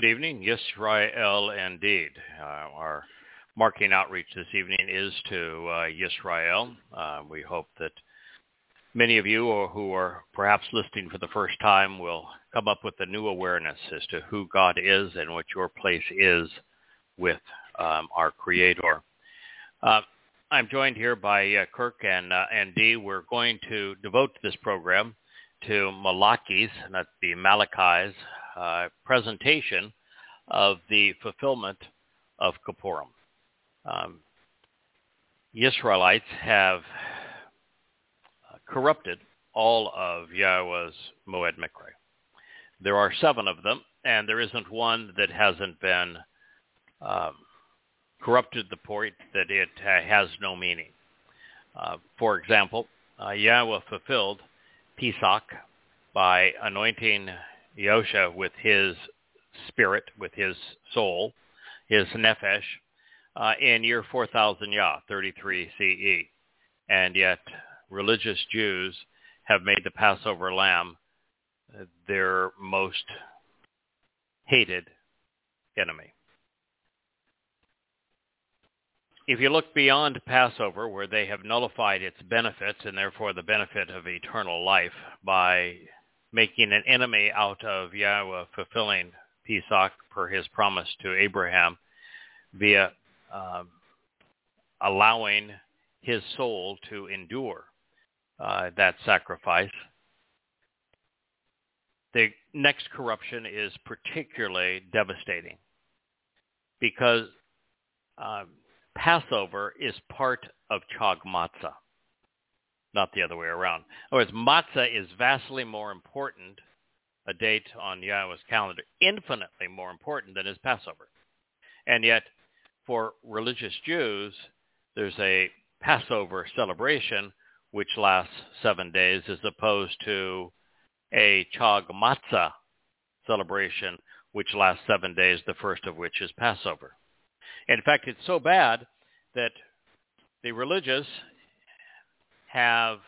Good evening. Yisrael indeed. Uh, our marketing outreach this evening is to uh, Yisrael. Uh, we hope that many of you or who are perhaps listening for the first time will come up with a new awareness as to who God is and what your place is with um, our Creator. Uh, I'm joined here by uh, Kirk and uh, and Dee. We're going to devote this program to Malachi's, not the Malachi's, uh, presentation of the fulfillment of Kippurim. Um, Israelites have uh, corrupted all of Yahweh's Moed Mikre. There are seven of them, and there isn't one that hasn't been um, corrupted the point that it uh, has no meaning. Uh, for example, uh, Yahweh fulfilled Pesach by anointing Yosha with his spirit, with his soul, his nefesh, uh, in year 4000 Yah, 33 CE. And yet religious Jews have made the Passover lamb their most hated enemy. If you look beyond Passover, where they have nullified its benefits and therefore the benefit of eternal life by making an enemy out of Yahweh fulfilling Pesach per his promise to Abraham via um, allowing his soul to endure uh, that sacrifice. The next corruption is particularly devastating because um, Passover is part of Chag Matzah, not the other way around. In other Matzah is vastly more important, a date on Yahweh's calendar, infinitely more important than is Passover. And yet, for religious Jews, there's a Passover celebration which lasts seven days as opposed to a Chag Matzah celebration which lasts seven days, the first of which is Passover. In fact, it's so bad that the religious have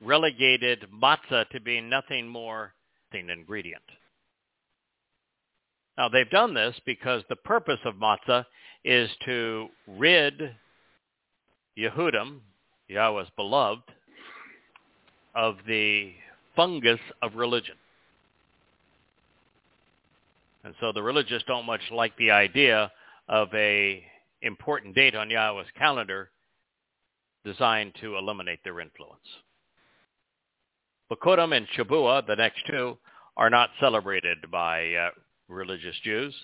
relegated matzah to being nothing more than an ingredient. Now, they've done this because the purpose of matzah is to rid Yehudim, Yahweh's beloved, of the fungus of religion. And so the religious don't much like the idea of a important date on Yahweh's calendar designed to eliminate their influence. Bikurim and Shabua, the next two, are not celebrated by uh, religious Jews.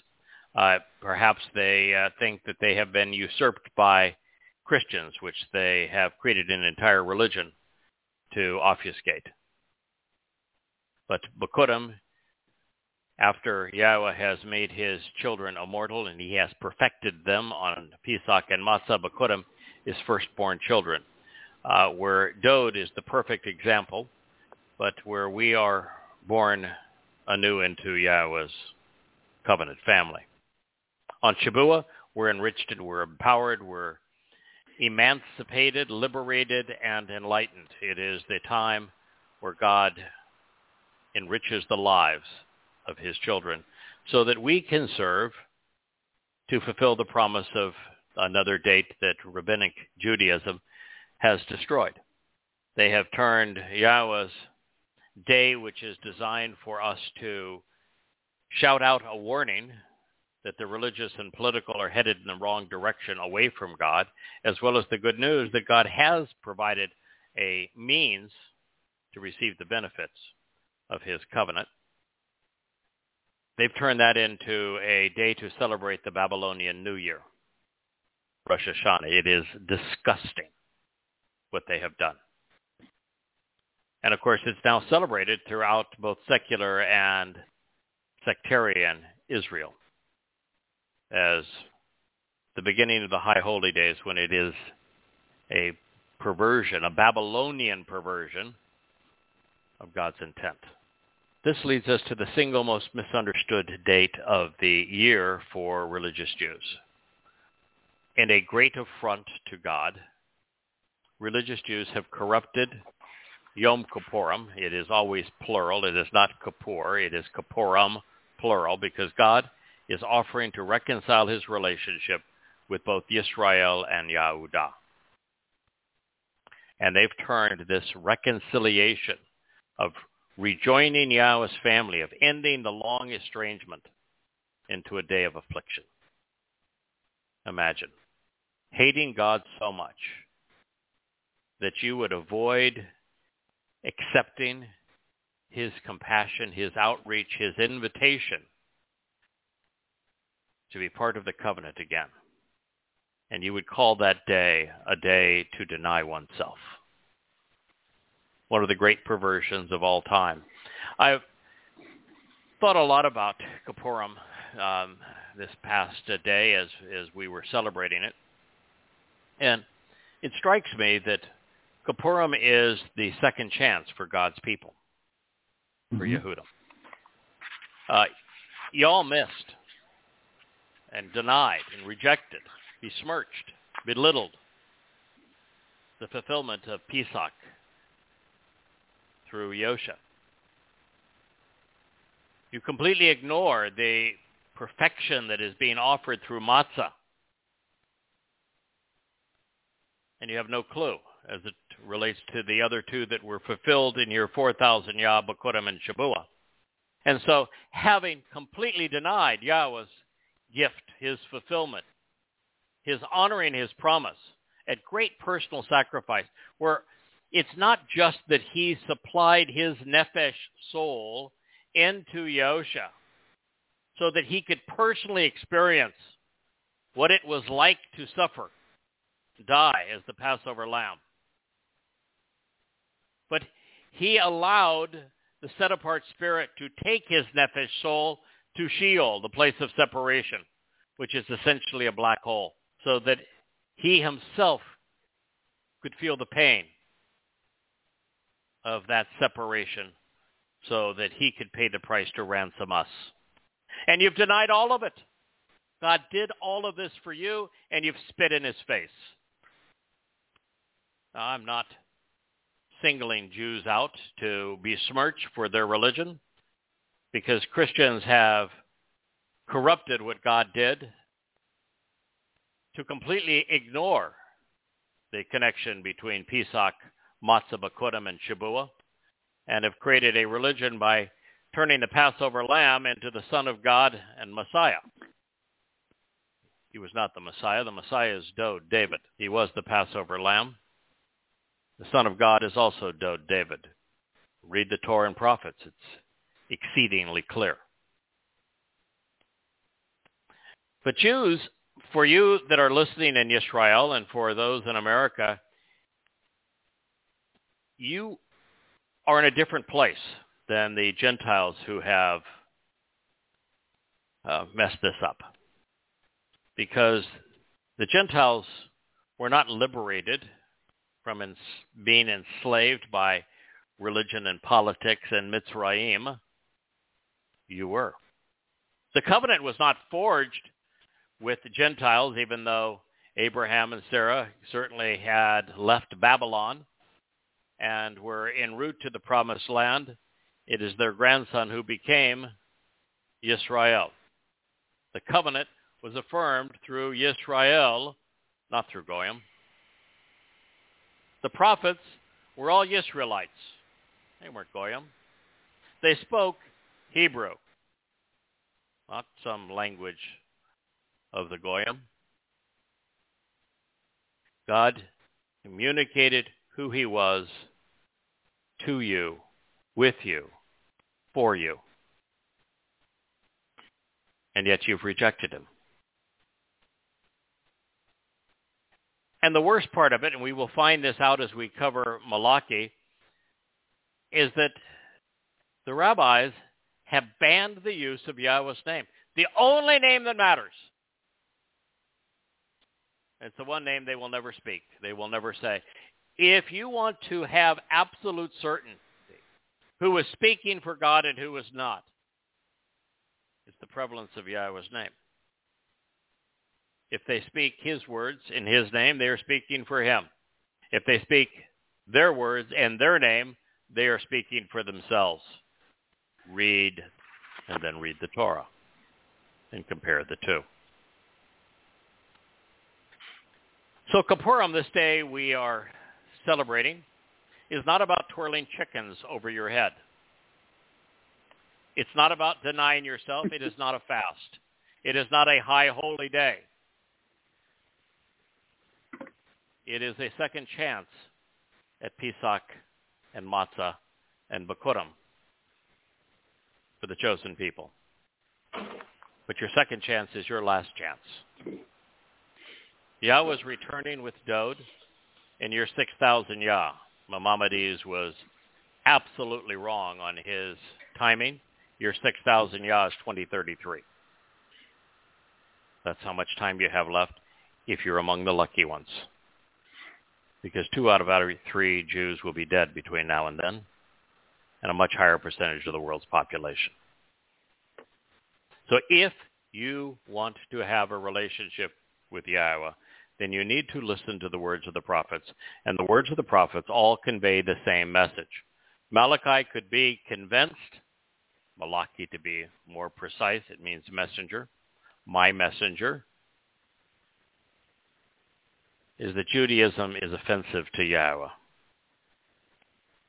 Uh, perhaps they uh, think that they have been usurped by Christians, which they have created an entire religion to obfuscate. But Bikurim after Yahweh has made his children immortal and he has perfected them on Pesach and Matzah Bikurim, his firstborn children, uh, where Dode is the perfect example but where we are born anew into Yahweh's covenant family. On Shabua, we're enriched and we're empowered, we're emancipated, liberated, and enlightened. It is the time where God enriches the lives of his children so that we can serve to fulfill the promise of another date that rabbinic Judaism has destroyed. They have turned Yahweh's day, which is designed for us to shout out a warning that the religious and political are headed in the wrong direction away from God, as well as the good news that God has provided a means to receive the benefits of his covenant. They've turned that into a day to celebrate the Babylonian New Year, Rosh Hashanah. It is disgusting what they have done. And of course, it's now celebrated throughout both secular and sectarian Israel as the beginning of the high holy days when it is a perversion, a Babylonian perversion of God's intent. This leads us to the single most misunderstood date of the year for religious Jews. In a great affront to God, religious Jews have corrupted Yom Kippurim. It is always plural. It is not Kippur. It is Kippurim, plural, because God is offering to reconcile his relationship with both Israel and Yahudah. And they've turned this reconciliation of rejoining Yahweh's family, of ending the long estrangement into a day of affliction. Imagine hating God so much that you would avoid accepting his compassion, his outreach, his invitation to be part of the covenant again. And you would call that day a day to deny oneself. One of the great perversions of all time. I've thought a lot about Kippurim um, this past day as, as we were celebrating it. And it strikes me that Kippurim is the second chance for God's people, for mm-hmm. Uh, y'all missed and denied and rejected, besmirched, belittled the fulfillment of Pesach through Yosha. You completely ignore the perfection that is being offered through matzah. And you have no clue as it relates to the other two that were fulfilled in year 4000 Yah, Bakurim, and Shabua. And so having completely denied Yahweh's gift, his fulfillment, his honoring his promise at great personal sacrifice, where it's not just that he supplied his nefesh soul into Yosha so that he could personally experience what it was like to suffer, die as the Passover lamb. But he allowed the set-apart spirit to take his nephesh soul to Sheol, the place of separation, which is essentially a black hole, so that he himself could feel the pain of that separation so that he could pay the price to ransom us. And you've denied all of it. God did all of this for you, and you've spit in his face. Now, I'm not singling Jews out to besmirch for their religion because Christians have corrupted what God did to completely ignore the connection between Pesach, Matzah, Bakurim, and Shabua, and have created a religion by turning the Passover lamb into the Son of God and Messiah. He was not the Messiah. The Messiah is Dode, David. He was the Passover lamb. The Son of God is also David. Read the Torah and prophets. It's exceedingly clear. But Jews, for you that are listening in Israel and for those in America, you are in a different place than the Gentiles who have uh, messed this up. Because the Gentiles were not liberated from being enslaved by religion and politics and Mitzrayim, you were. The covenant was not forged with the Gentiles, even though Abraham and Sarah certainly had left Babylon and were en route to the promised land. It is their grandson who became Yisrael. The covenant was affirmed through Yisrael, not through Goyim. The prophets were all Israelites. They weren't Goyim. They spoke Hebrew, not some language of the Goyim. God communicated who he was to you, with you, for you. And yet you've rejected him. And the worst part of it, and we will find this out as we cover Malachi, is that the rabbis have banned the use of Yahweh's name. The only name that matters. It's the one name they will never speak. They will never say. If you want to have absolute certainty who is speaking for God and who is not, it's the prevalence of Yahweh's name. If they speak his words in his name, they are speaking for him. If they speak their words and their name, they are speaking for themselves. Read and then read the Torah and compare the two. So Kippurim, this day we are celebrating, is not about twirling chickens over your head. It's not about denying yourself. It is not a fast. It is not a high holy day. It is a second chance at Pesach and Matzah and Bikurim for the chosen people. But your second chance is your last chance. Yah was returning with Dode in year 6000 Yah. Maimonides was absolutely wrong on his timing. Year 6000 Yah is 2033. That's how much time you have left if you're among the lucky ones. Because two out of every three Jews will be dead between now and then, and a much higher percentage of the world's population. So if you want to have a relationship with Yahweh, then you need to listen to the words of the prophets. And the words of the prophets all convey the same message. Malachi could be convinced. Malachi to be more precise, it means messenger. My messenger is that Judaism is offensive to Yahweh.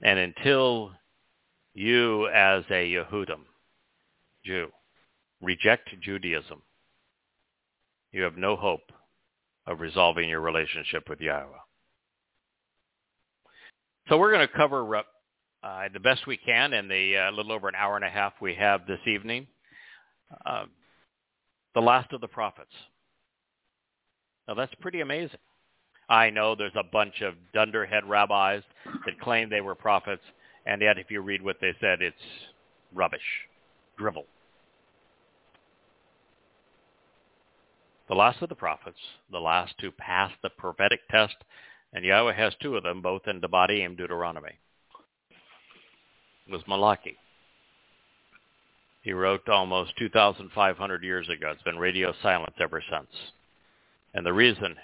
And until you as a Yehudim, Jew, reject Judaism, you have no hope of resolving your relationship with Yahweh. So we're going to cover uh, the best we can in the uh, little over an hour and a half we have this evening, uh, the last of the prophets. Now that's pretty amazing. I know there's a bunch of dunderhead rabbis that claim they were prophets, and yet if you read what they said, it's rubbish, drivel. the last of the prophets, the last to pass the prophetic test, and Yahweh has two of them, both in Devarim Deuteronomy, was Malachi. He wrote almost 2,500 years ago. It's been radio silence ever since. And the reason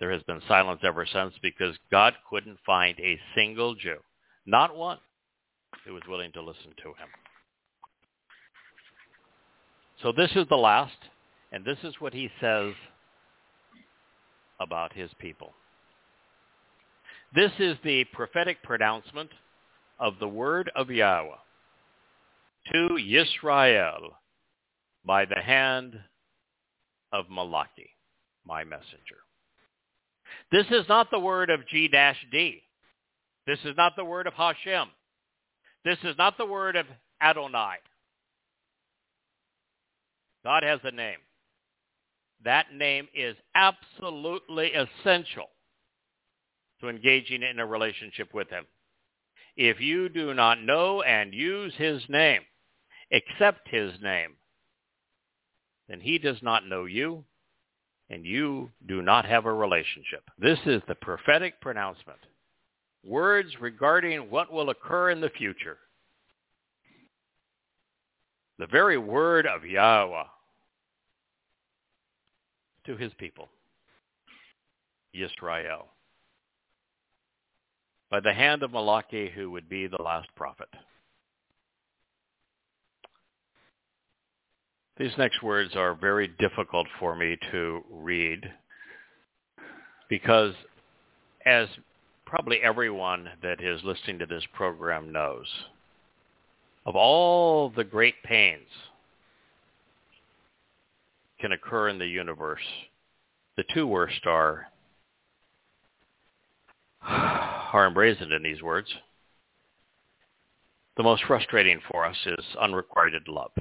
there has been silence ever since because God couldn't find a single Jew, not one, who was willing to listen to him. So this is the last and this is what he says about his people. This is the prophetic pronouncement of the word of Yahweh to Yisrael by the hand of Malachi, my messenger. This is not the word of G-D. This is not the word of Hashem. This is not the word of Adonai. God has a name that name is absolutely essential to engaging in a relationship with him. If you do not know and use his name, accept his name, then he does not know you and you do not have a relationship. This is the prophetic pronouncement words regarding what will occur in the future. The very word of Yahweh to his people, Yisrael, by the hand of Malachi, who would be the last prophet. These next words are very difficult for me to read because as probably everyone that is listening to this program knows, of all the great pains can occur in the universe, the two worst are are emblazoned in these words. The most frustrating for us is unrequited love.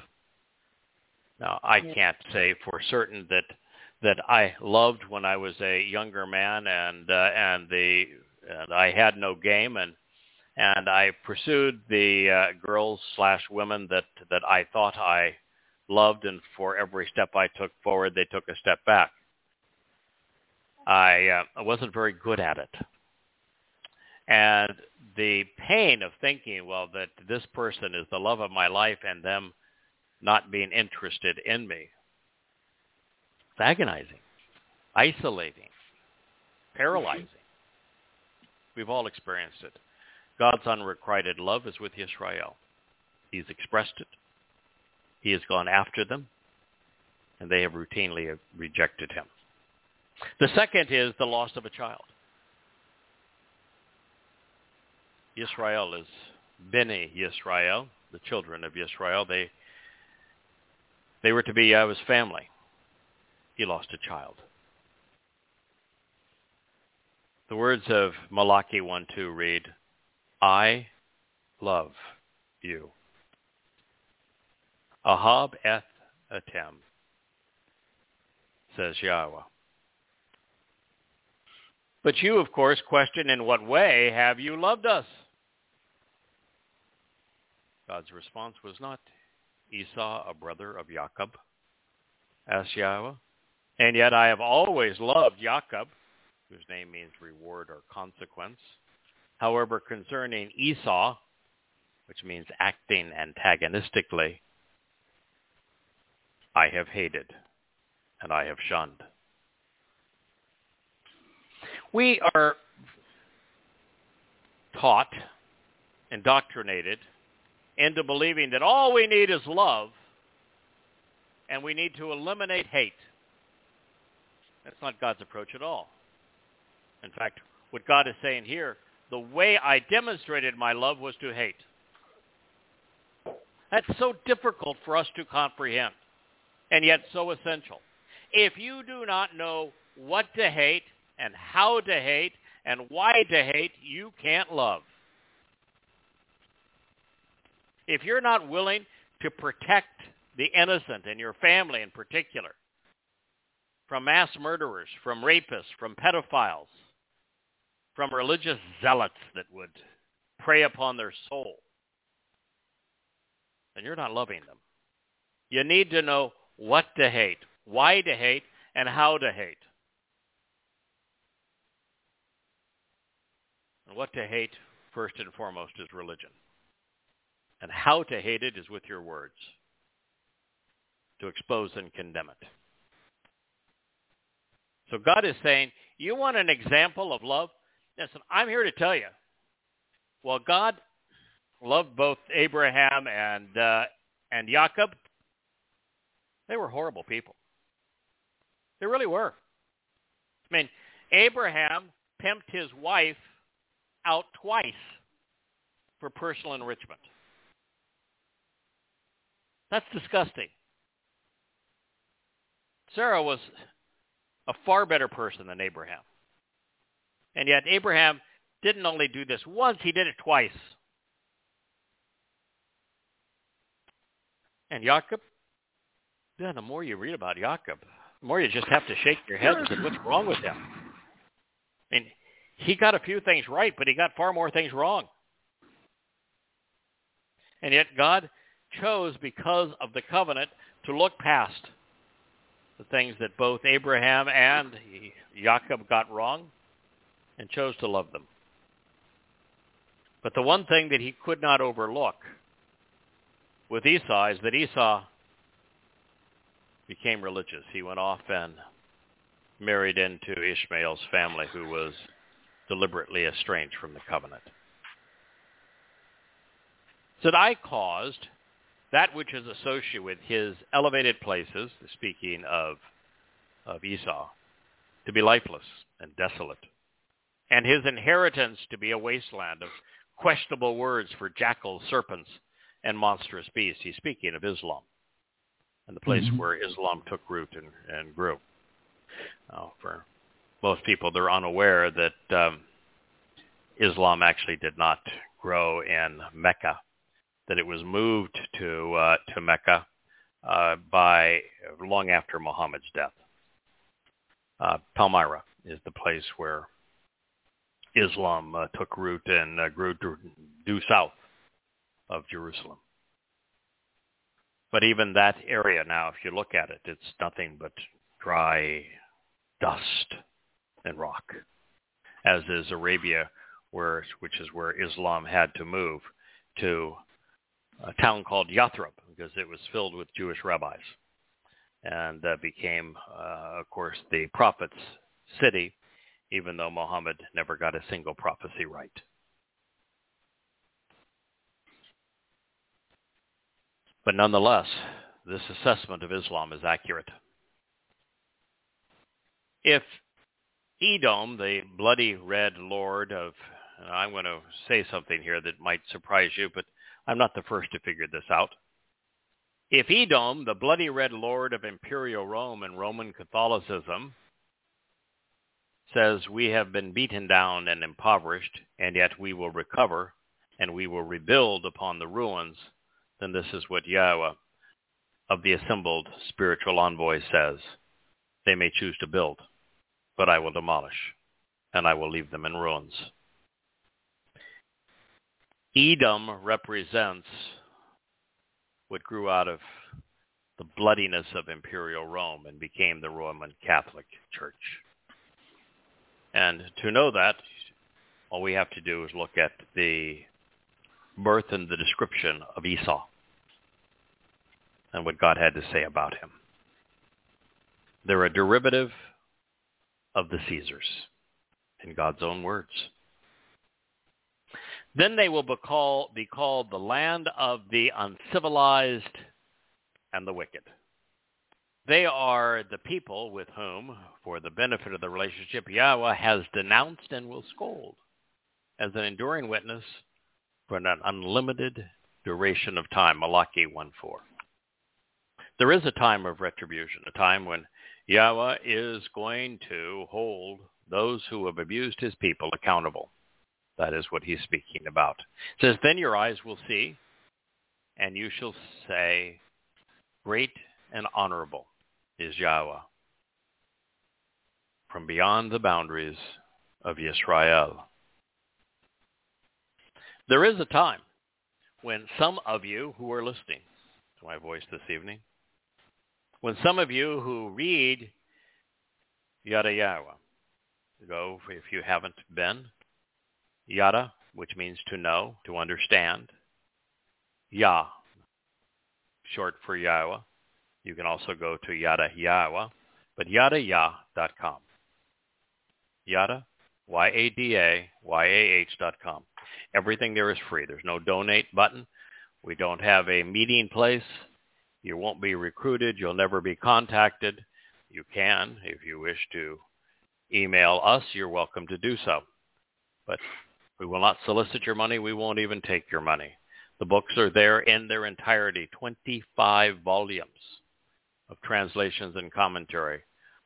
Now, I can't say for certain that that I loved when I was a younger man and uh, and the and I had no game and and I pursued the uh, girls slash women that that I thought I loved and for every step I took forward they took a step back. I uh, I wasn't very good at it. And the pain of thinking, well, that this person is the love of my life and them not being interested in me. It's agonizing, isolating, paralyzing. We've all experienced it. God's unrequited love is with Israel. He's expressed it. He has gone after them, and they have routinely rejected him. The second is the loss of a child. Israel is Beni Israel, the children of Israel. They they were to be his family. He lost a child. The words of Malachi 1.2 read, I love you. Ahab eth atem, says Yahweh. But you, of course, question in what way have you loved us? God's response was not Esau, a brother of Jacob, asked Yahweh. And yet I have always loved Jacob, whose name means reward or consequence. However, concerning Esau, which means acting antagonistically, I have hated and I have shunned. We are taught, indoctrinated into believing that all we need is love and we need to eliminate hate. That's not God's approach at all. In fact, what God is saying here, the way I demonstrated my love was to hate. That's so difficult for us to comprehend, and yet so essential. If you do not know what to hate and how to hate and why to hate, you can't love if you're not willing to protect the innocent and your family in particular from mass murderers, from rapists, from pedophiles, from religious zealots that would prey upon their soul, then you're not loving them. You need to know what to hate, why to hate, and how to hate. And what to hate, first and foremost, is religion. And how to hate it is with your words, to expose and condemn it. So God is saying, you want an example of love? Listen, I'm here to tell you. Well, God loved both Abraham and uh, and Jacob. They were horrible people. They really were. I mean, Abraham pimped his wife out twice for personal enrichment. That's disgusting. Sarah was a far better person than Abraham. And yet Abraham didn't only do this once, he did it twice. And Jacob, yeah, the more you read about Jacob, the more you just have to shake your head and say, what's wrong with him? I mean, he got a few things right, but he got far more things wrong. And yet God chose because of the covenant to look past the things that both Abraham and Jacob got wrong and chose to love them. But the one thing that he could not overlook with Esau is that Esau became religious. He went off and married into Ishmael's family, who was deliberately estranged from the covenant. That I caused that which is associated with his elevated places, speaking of, of Esau, to be lifeless and desolate, and his inheritance to be a wasteland of questionable words for jackals, serpents, and monstrous beasts. He's speaking of Islam and the place mm-hmm. where Islam took root and, and grew. Uh, for most people, they're unaware that um, Islam actually did not grow in Mecca, that it was moved to uh, to Mecca uh, by long after Muhammad's death. Uh, Palmyra is the place where Islam uh, took root and uh, grew due south of Jerusalem. But even that area now, if you look at it, it's nothing but dry dust and rock, as is Arabia, where which is where Islam had to move to a town called Yathrib because it was filled with Jewish rabbis, and uh, became, uh, of course, the prophet's city, even though Muhammad never got a single prophecy right. But nonetheless, this assessment of Islam is accurate. If Edom, the bloody red lord of, I'm going to say something here that might surprise you, but I'm not the first to figure this out. If Edom, the bloody red lord of imperial Rome and Roman Catholicism, says we have been beaten down and impoverished, and yet we will recover and we will rebuild upon the ruins then this is what Yahweh of the assembled spiritual envoys says. They may choose to build, but I will demolish, and I will leave them in ruins. Edom represents what grew out of the bloodiness of imperial Rome and became the Roman Catholic Church. And to know that, all we have to do is look at the birth and the description of Esau and what God had to say about him. They're a derivative of the Caesars, in God's own words. Then they will be called, be called the land of the uncivilized and the wicked. They are the people with whom, for the benefit of the relationship, Yahweh has denounced and will scold as an enduring witness for an unlimited duration of time, Malachi 1.4. There is a time of retribution, a time when Yahweh is going to hold those who have abused his people accountable. That is what he's speaking about. It says, Then your eyes will see, and you shall say, Great and honorable is Yahweh from beyond the boundaries of Israel. There is a time when some of you who are listening to my voice this evening, when some of you who read Yada Yahowah, go if you haven't been, Yada, which means to know, to understand, Yah, short for Yahweh. You can also go to Yada Yahowah, but yadayah.com. Yada, Y-A-D-A-Y-A-H dot com. Everything there is free. There's no donate button. We don't have a meeting place. You won't be recruited. You'll never be contacted. You can, if you wish to email us, you're welcome to do so. But we will not solicit your money. We won't even take your money. The books are there in their entirety, 25 volumes of translations and commentary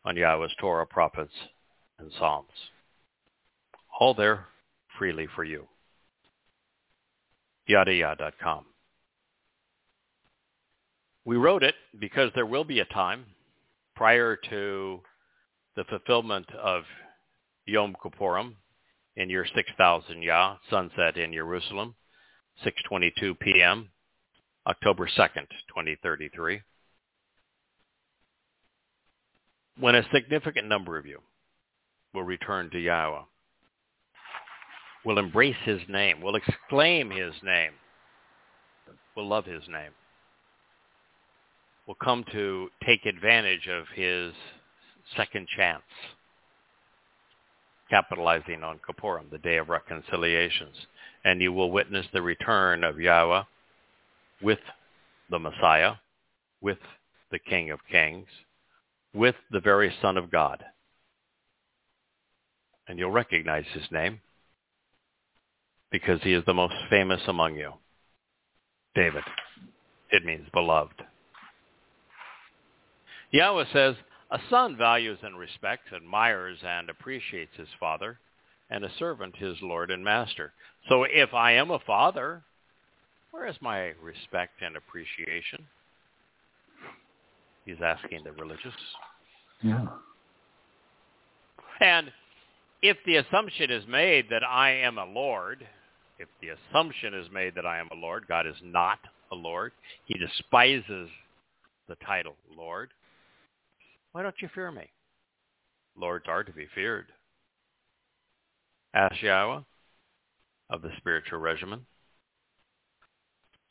on Yahweh's Torah, prophets, and Psalms. All there freely for you yadayah.com. We wrote it because there will be a time prior to the fulfillment of Yom Kippurim in year 6000 Yah, sunset in Jerusalem, 6.22 p.m., October 2nd, 2033, when a significant number of you will return to Yahweh. will embrace his name, will exclaim his name, will love his name, will come to take advantage of his second chance, capitalizing on Kippurim, the day of reconciliations. And you will witness the return of Yahweh with the Messiah, with the King of Kings, with the very Son of God. And you'll recognize his name because he is the most famous among you. David. It means beloved. Yahweh says, a son values and respects, admires and appreciates his father, and a servant his lord and master. So if I am a father, where is my respect and appreciation? He's asking the religious. Yeah. And if the assumption is made that I am a Lord, if the assumption is made that I am a Lord, God is not a Lord. He despises the title Lord. Why don't you fear me? Lords are to be feared. Ask Yahweh of the spiritual regimen.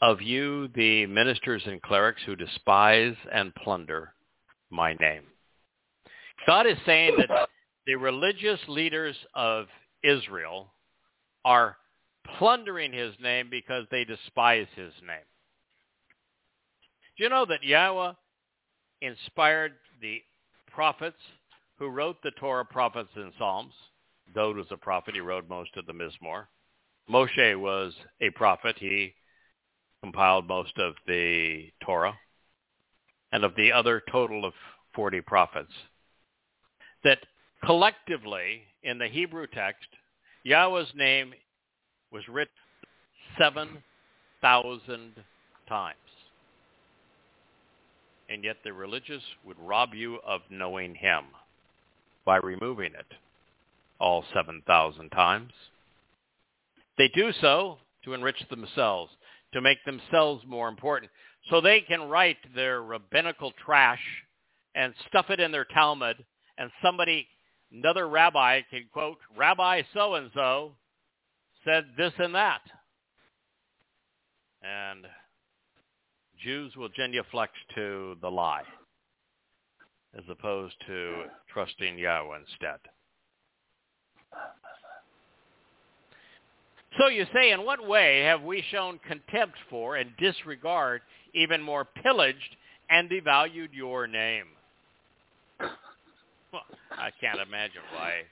Of you, the ministers and clerics who despise and plunder my name. God is saying that the religious leaders of Israel are plundering his name because they despise his name. Do you know that Yahweh inspired the prophets who wrote the Torah, prophets, and Psalms? Dode was a prophet. He wrote most of the Mizmor. Moshe was a prophet. He compiled most of the Torah. And of the other total of 40 prophets. That collectively, in the Hebrew text, Yahweh's name was written 7,000 times. And yet the religious would rob you of knowing him by removing it all 7,000 times. They do so to enrich themselves, to make themselves more important, so they can write their rabbinical trash and stuff it in their Talmud, and somebody, another rabbi, can quote, Rabbi so-and-so said this and that. And Jews will genuflect to the lie as opposed to trusting Yahweh instead. So you say, in what way have we shown contempt for and disregard, even more pillaged and devalued your name? Well, I can't imagine why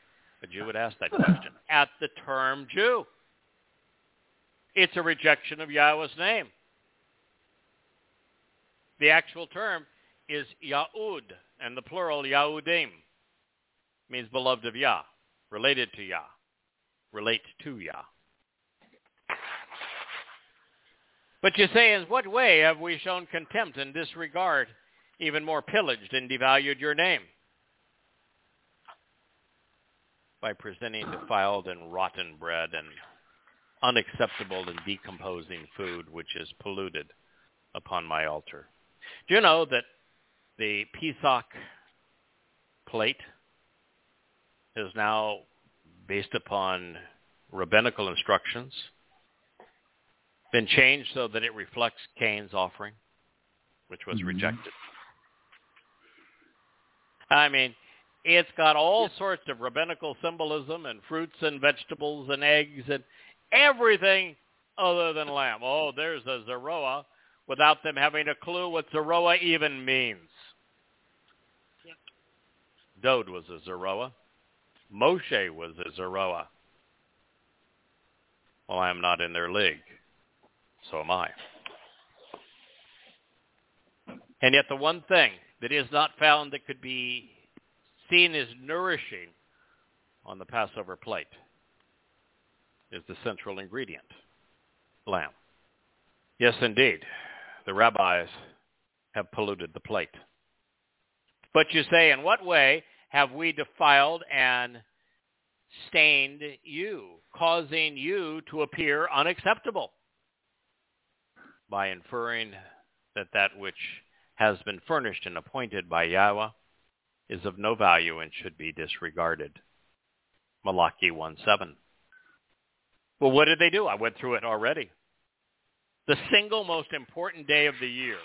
a Jew would ask that question. At the term Jew. It's a rejection of Yahweh's name. The actual term is Yahud, and the plural Yahudim means beloved of Yah, related to Yah, relate to Yah. But you say, in what way have we shown contempt and disregard, even more pillaged and devalued your name? By presenting defiled and rotten bread and unacceptable and decomposing food which is polluted upon my altar. Do you know that the Pesach plate is now based upon rabbinical instructions, been changed so that it reflects Cain's offering, which was mm-hmm. rejected. I mean, it's got all sorts of rabbinical symbolism and fruits and vegetables and eggs and everything other than lamb. Oh, there's a Zeroah without them having a clue what Zeroah even means. Yep. Dode was a Zeroah. Moshe was a Zeroah. Well, I am not in their league. So am I. And yet the one thing that is not found that could be seen as nourishing on the Passover plate is the central ingredient, lamb. Yes, indeed, the rabbis have polluted the plate. But you say, in what way have we defiled and stained you, causing you to appear unacceptable? By inferring that that which has been furnished and appointed by Yahweh is of no value and should be disregarded. Malachi 1.7 Well, what did they do? I went through it already. The single most important day of the year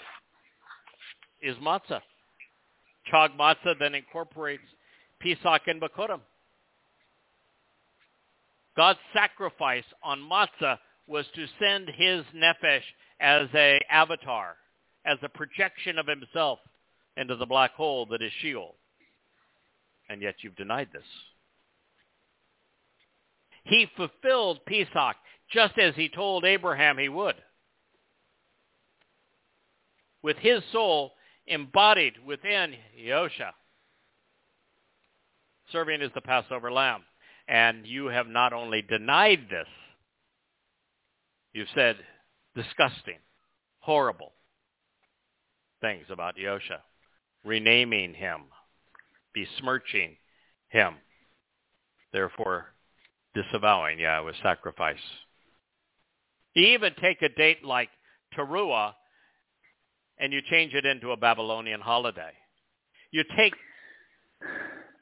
is matzah. Chag matzah then incorporates Pesach and Bakurim. God's sacrifice on matzah was to send his nefesh as a avatar, as a projection of himself into the black hole that is Sheol. And yet you've denied this. He fulfilled Pesach just as he told Abraham he would. With his soul embodied within Yosha, serving as the Passover lamb. And you have not only denied this, you've said disgusting, horrible things about Yosha, renaming him, besmirching him, therefore disavowing Yahweh's sacrifice. You even take a date like Teruah and you change it into a Babylonian holiday. You take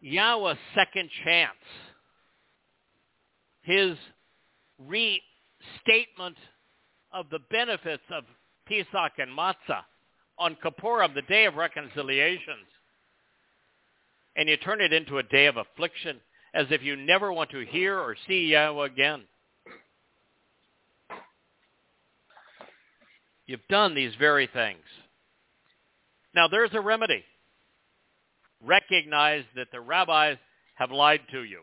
Yahweh's second chance, his restatement of the benefits of Pesach and Matzah on Kippurim, the day of reconciliations, and you turn it into a day of affliction as if you never want to hear or see Yahweh again. You've done these very things. Now there's a remedy. Recognize that the rabbis have lied to you.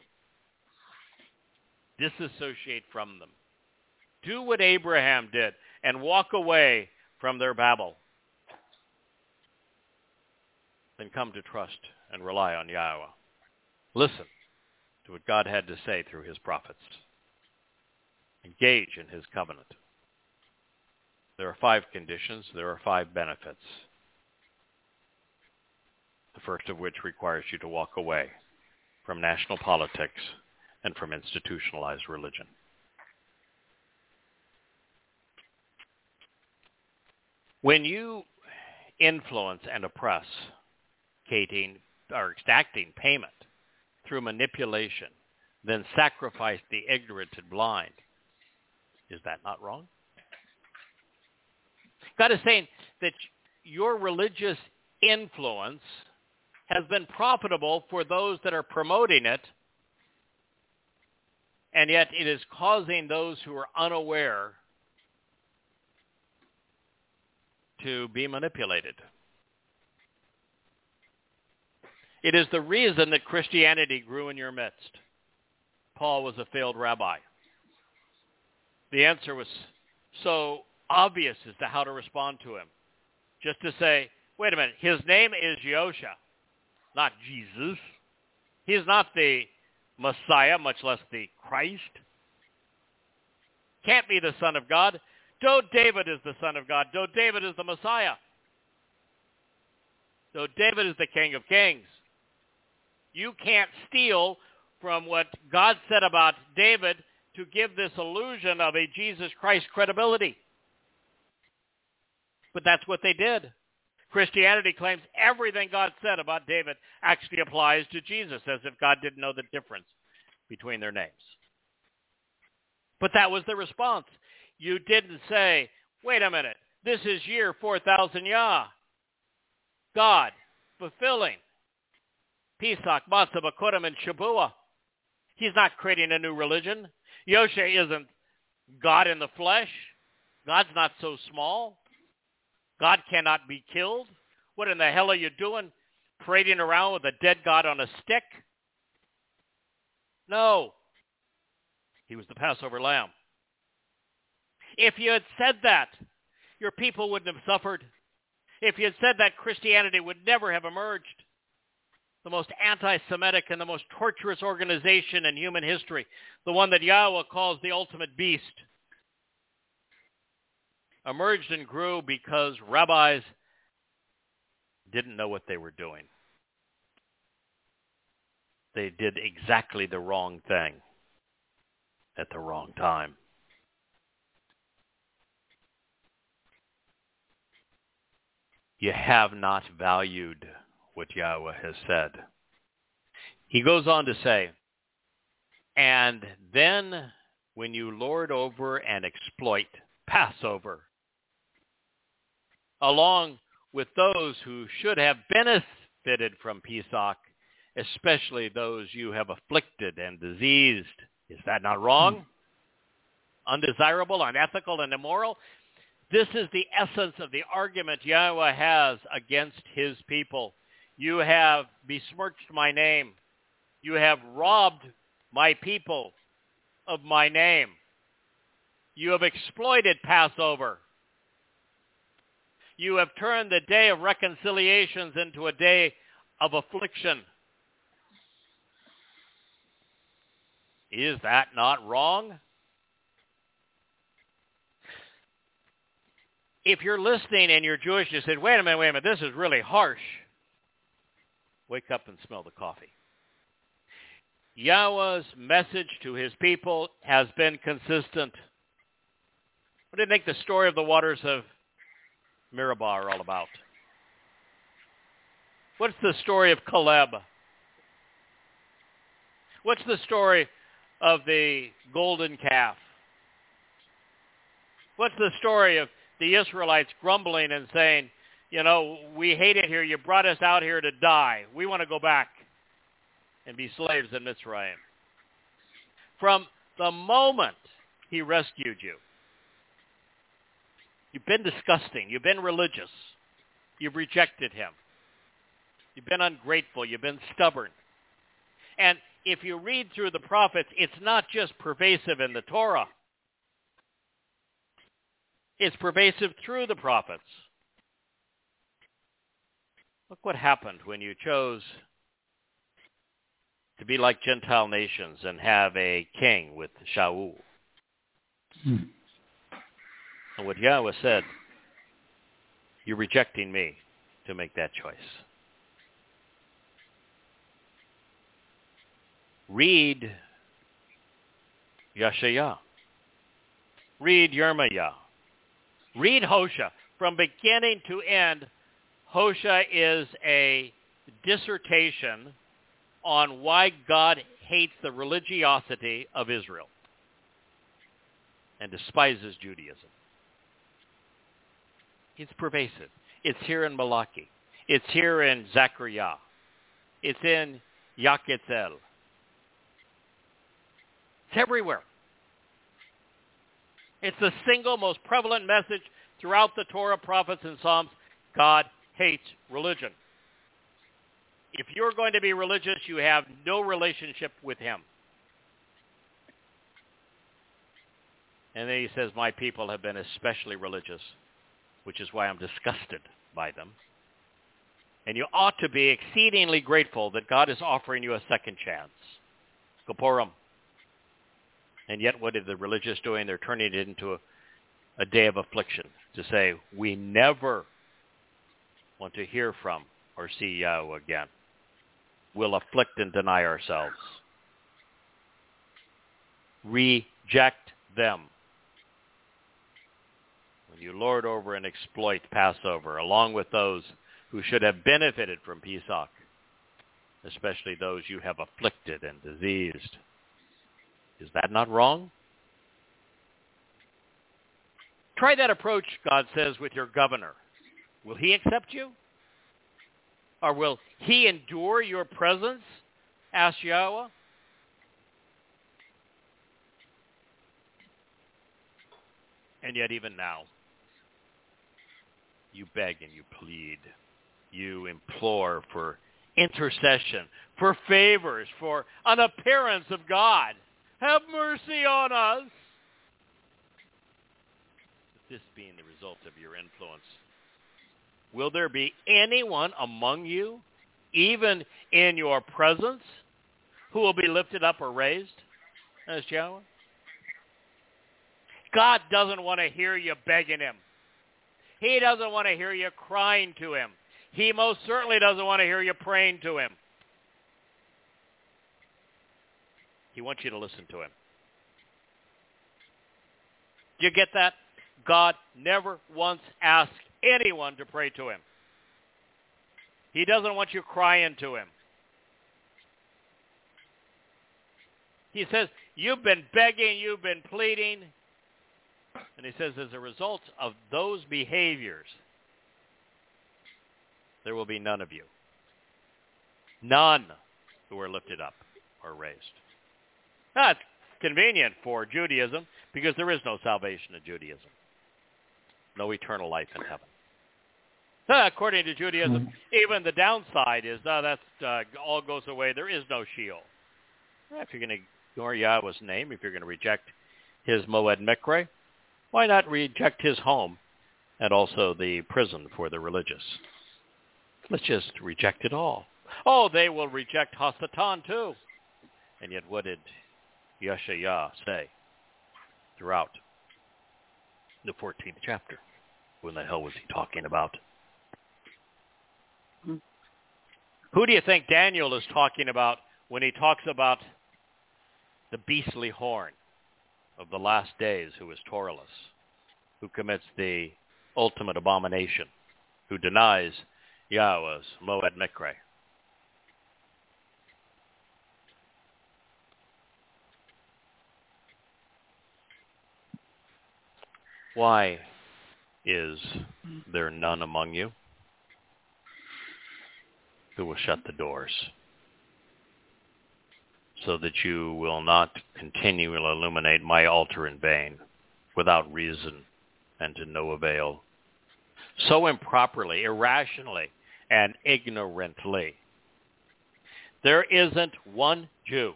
Disassociate from them. Do what Abraham did and walk away from their babble. Then come to trust and rely on Yahweh. Listen to what God had to say through his prophets. Engage in his covenant. There are five conditions. There are five benefits the first of which requires you to walk away from national politics and from institutionalized religion. When you influence and oppress, cating, or exacting payment through manipulation, then sacrifice the ignorant and blind, is that not wrong? God is saying that your religious influence has been profitable for those that are promoting it, and yet it is causing those who are unaware to be manipulated. It is the reason that Christianity grew in your midst. Paul was a failed rabbi. The answer was so obvious as to how to respond to him. Just to say, wait a minute, his name is Yosha not Jesus. He's not the Messiah, much less the Christ. Can't be the Son of God. Though David is the Son of God. Though David is the Messiah. Though David is the King of Kings. You can't steal from what God said about David to give this illusion of a Jesus Christ credibility. But that's what they did. Christianity claims everything God said about David actually applies to Jesus, as if God didn't know the difference between their names. But that was the response. You didn't say, wait a minute, this is year 4000 Yah. God fulfilling Pesach, Matzah, Bakurim, and Shabua. He's not creating a new religion. Yosha isn't God in the flesh. God's not so small. God cannot be killed? What in the hell are you doing? Parading around with a dead God on a stick? No. He was the Passover lamb. If you had said that, your people wouldn't have suffered. If you had said that, Christianity would never have emerged. The most anti-Semitic and the most torturous organization in human history. The one that Yahweh calls the ultimate beast emerged and grew because rabbis didn't know what they were doing. They did exactly the wrong thing at the wrong time. You have not valued what Yahweh has said. He goes on to say, and then when you lord over and exploit Passover, along with those who should have benefited from Pesach, especially those you have afflicted and diseased. Is that not wrong? Hmm. Undesirable, unethical, and immoral? This is the essence of the argument Yahweh has against his people. You have besmirched my name. You have robbed my people of my name. You have exploited Passover. You have turned the day of reconciliations into a day of affliction. Is that not wrong? If you're listening and you're Jewish, you said, wait a minute, wait a minute, this is really harsh. Wake up and smell the coffee. Yahweh's message to his people has been consistent. What do you think the story of the waters of Meribah are all about? What's the story of Caleb? What's the story of the golden calf? What's the story of the Israelites grumbling and saying, you know, we hate it here. You brought us out here to die. We want to go back and be slaves in Mitzrayim. From the moment he rescued you, you've been disgusting. You've been religious. You've rejected him. You've been ungrateful. You've been stubborn. And if you read through the prophets, it's not just pervasive in the Torah. It's pervasive through the prophets. Look what happened when you chose to be like Gentile nations and have a king with Shaul. Hmm. And what Yahweh said, you're rejecting me to make that choice. Read Yeshayah. Read Yermiah. Read Hosea. From beginning to end, Hosea is a dissertation on why God hates the religiosity of Israel and despises Judaism. It's pervasive. It's here in Malachi. It's here in Zechariah. It's in Yaqetzäl. It's everywhere. It's the single most prevalent message throughout the Torah, prophets, and Psalms. God hates religion. If you're going to be religious, you have no relationship with him. And then he says, my people have been especially religious, which is why I'm disgusted by them. And you ought to be exceedingly grateful that God is offering you a second chance. Kapurim. And yet what are the religious doing? They're turning it into a, a day of affliction to say, we never want to hear from or see Yahweh again. We'll afflict and deny ourselves. Reject them. You lord over and exploit Passover, along with those who should have benefited from Pesach, especially those you have afflicted and diseased. Is that not wrong? Try that approach, God says, with your governor. Will he accept you? Or will he endure your presence? Ask Yahweh. And yet even now, you beg and you plead. You implore for intercession, for favors, for an appearance of God. Have mercy on us. This being the result of your influence, will there be anyone among you, even in your presence, who will be lifted up or raised? As Yahweh. God doesn't want to hear you begging him. He doesn't want to hear you crying to him. He most certainly doesn't want to hear you praying to him. He wants you to listen to him. Do you get that? God never once asked anyone to pray to him. He doesn't want you crying to him. He says, You've been begging, you've been pleading. And he says, as a result of those behaviors, there will be none of you. None who are lifted up or raised. That's convenient for Judaism because there is no salvation in Judaism. No eternal life in heaven. according to Judaism, mm-hmm. even the downside is uh, that uh, all goes away. There is no Sheol. If you're going to ignore Yahweh's name, if you're going to reject his Moed Mikre, why not reject his home and also the prison for the religious? Let's just reject it all. Oh, they will reject Hasatan too. And yet what did Yeshayah say throughout the 14th chapter? When the hell was he talking about? Hmm. Who do you think Daniel is talking about when he talks about the beastly horn of the last days who is Taurus, who commits the ultimate abomination, who denies Yahweh's Moed Mikre? Why is there none among you who will shut the doors so that you will not continually illuminate my altar in vain without reason and to no avail, so improperly, irrationally, and ignorantly. There isn't one Jew,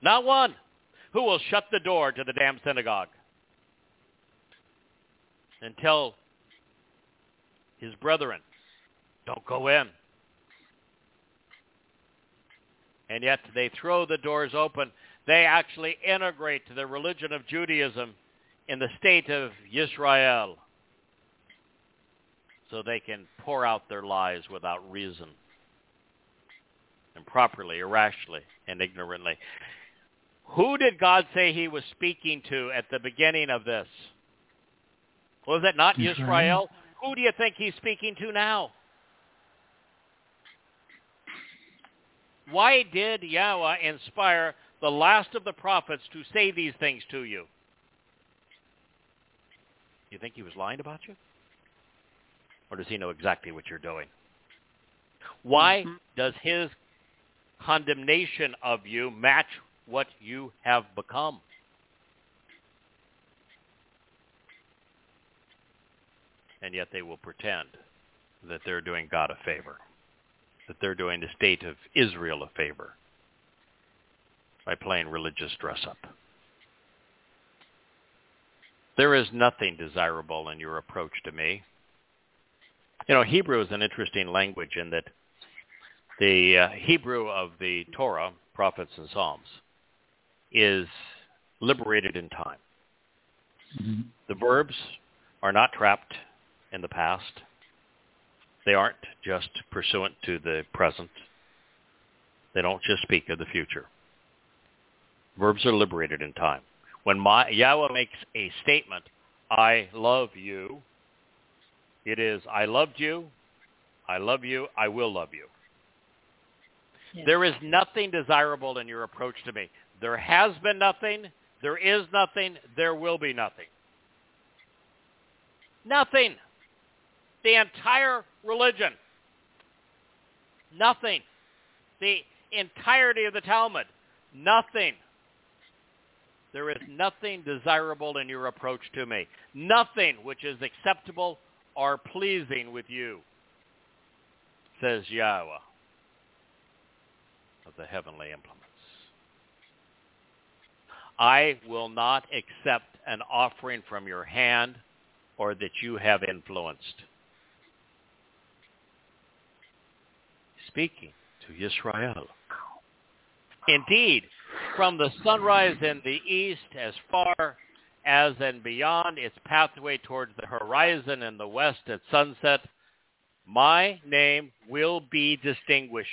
not one, who will shut the door to the damn synagogue tell his brethren, don't go in. And yet they throw the doors open. They actually integrate to the religion of Judaism in the state of Israel so they can pour out their lies without reason, improperly, irrationally, and ignorantly. Who did God say he was speaking to at the beginning of this? Was it not Israel? Israel? Who do you think he's speaking to now? Why did Yahweh inspire the last of the prophets to say these things to you? You think he was lying about you? Or does he know exactly what you're doing? Why mm-hmm. does his condemnation of you match what you have become? and yet they will pretend that they're doing God a favor, that they're doing the state of Israel a favor by playing religious dress-up. There is nothing desirable in your approach to me. You know, Hebrew is an interesting language in that the uh, Hebrew of the Torah, prophets and Psalms, is liberated in time. Mm-hmm. The verbs are not trapped in the past. They aren't just pursuant to the present. They don't just speak of the future. Verbs are liberated in time. When my, Yahweh makes a statement, I love you, it is, I loved you, I love you, I will love you. There is nothing desirable in your approach to me. There has been nothing, there is nothing, there will be nothing. Nothing the entire religion. Nothing. The entirety of the Talmud. Nothing. There is nothing desirable in your approach to me. Nothing which is acceptable or pleasing with you, says Yahweh of the heavenly implements. I will not accept an offering from your hand or that you have influenced. Speaking to Israel. Indeed, from the sunrise in the east as far as and beyond its pathway towards the horizon in the west at sunset, my name will be distinguished.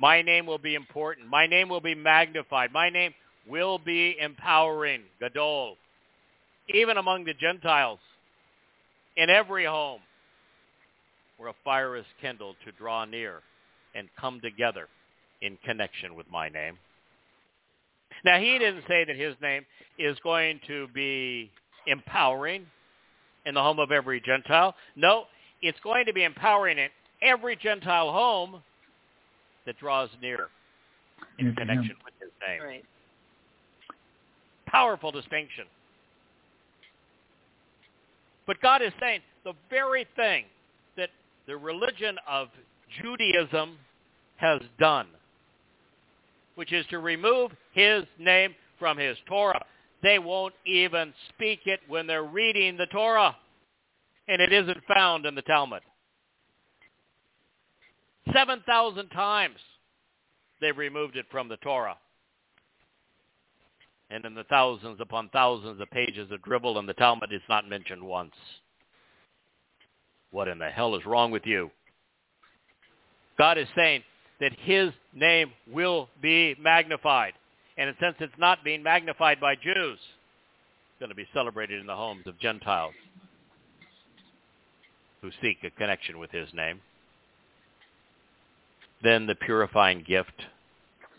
My name will be important. My name will be magnified. My name will be empowering, Gadol, even among the Gentiles, in every home where a fire is kindled to draw near and come together in connection with my name. Now, he didn't say that his name is going to be empowering in the home of every Gentile. No, it's going to be empowering in every Gentile home that draws near in Near connection with his name. Right. Powerful distinction. But God is saying the very thing that the religion of Judaism has done, which is to remove his name from his Torah. They won't even speak it when they're reading the Torah. And it isn't found in the Talmud. 7,000 times they've removed it from the Torah. And in the thousands upon thousands of pages of dribble in the Talmud, it's not mentioned once. What in the hell is wrong with you? God is saying that his name will be magnified. And since it's not being magnified by Jews, it's going to be celebrated in the homes of Gentiles who seek a connection with his name. Then the purifying gift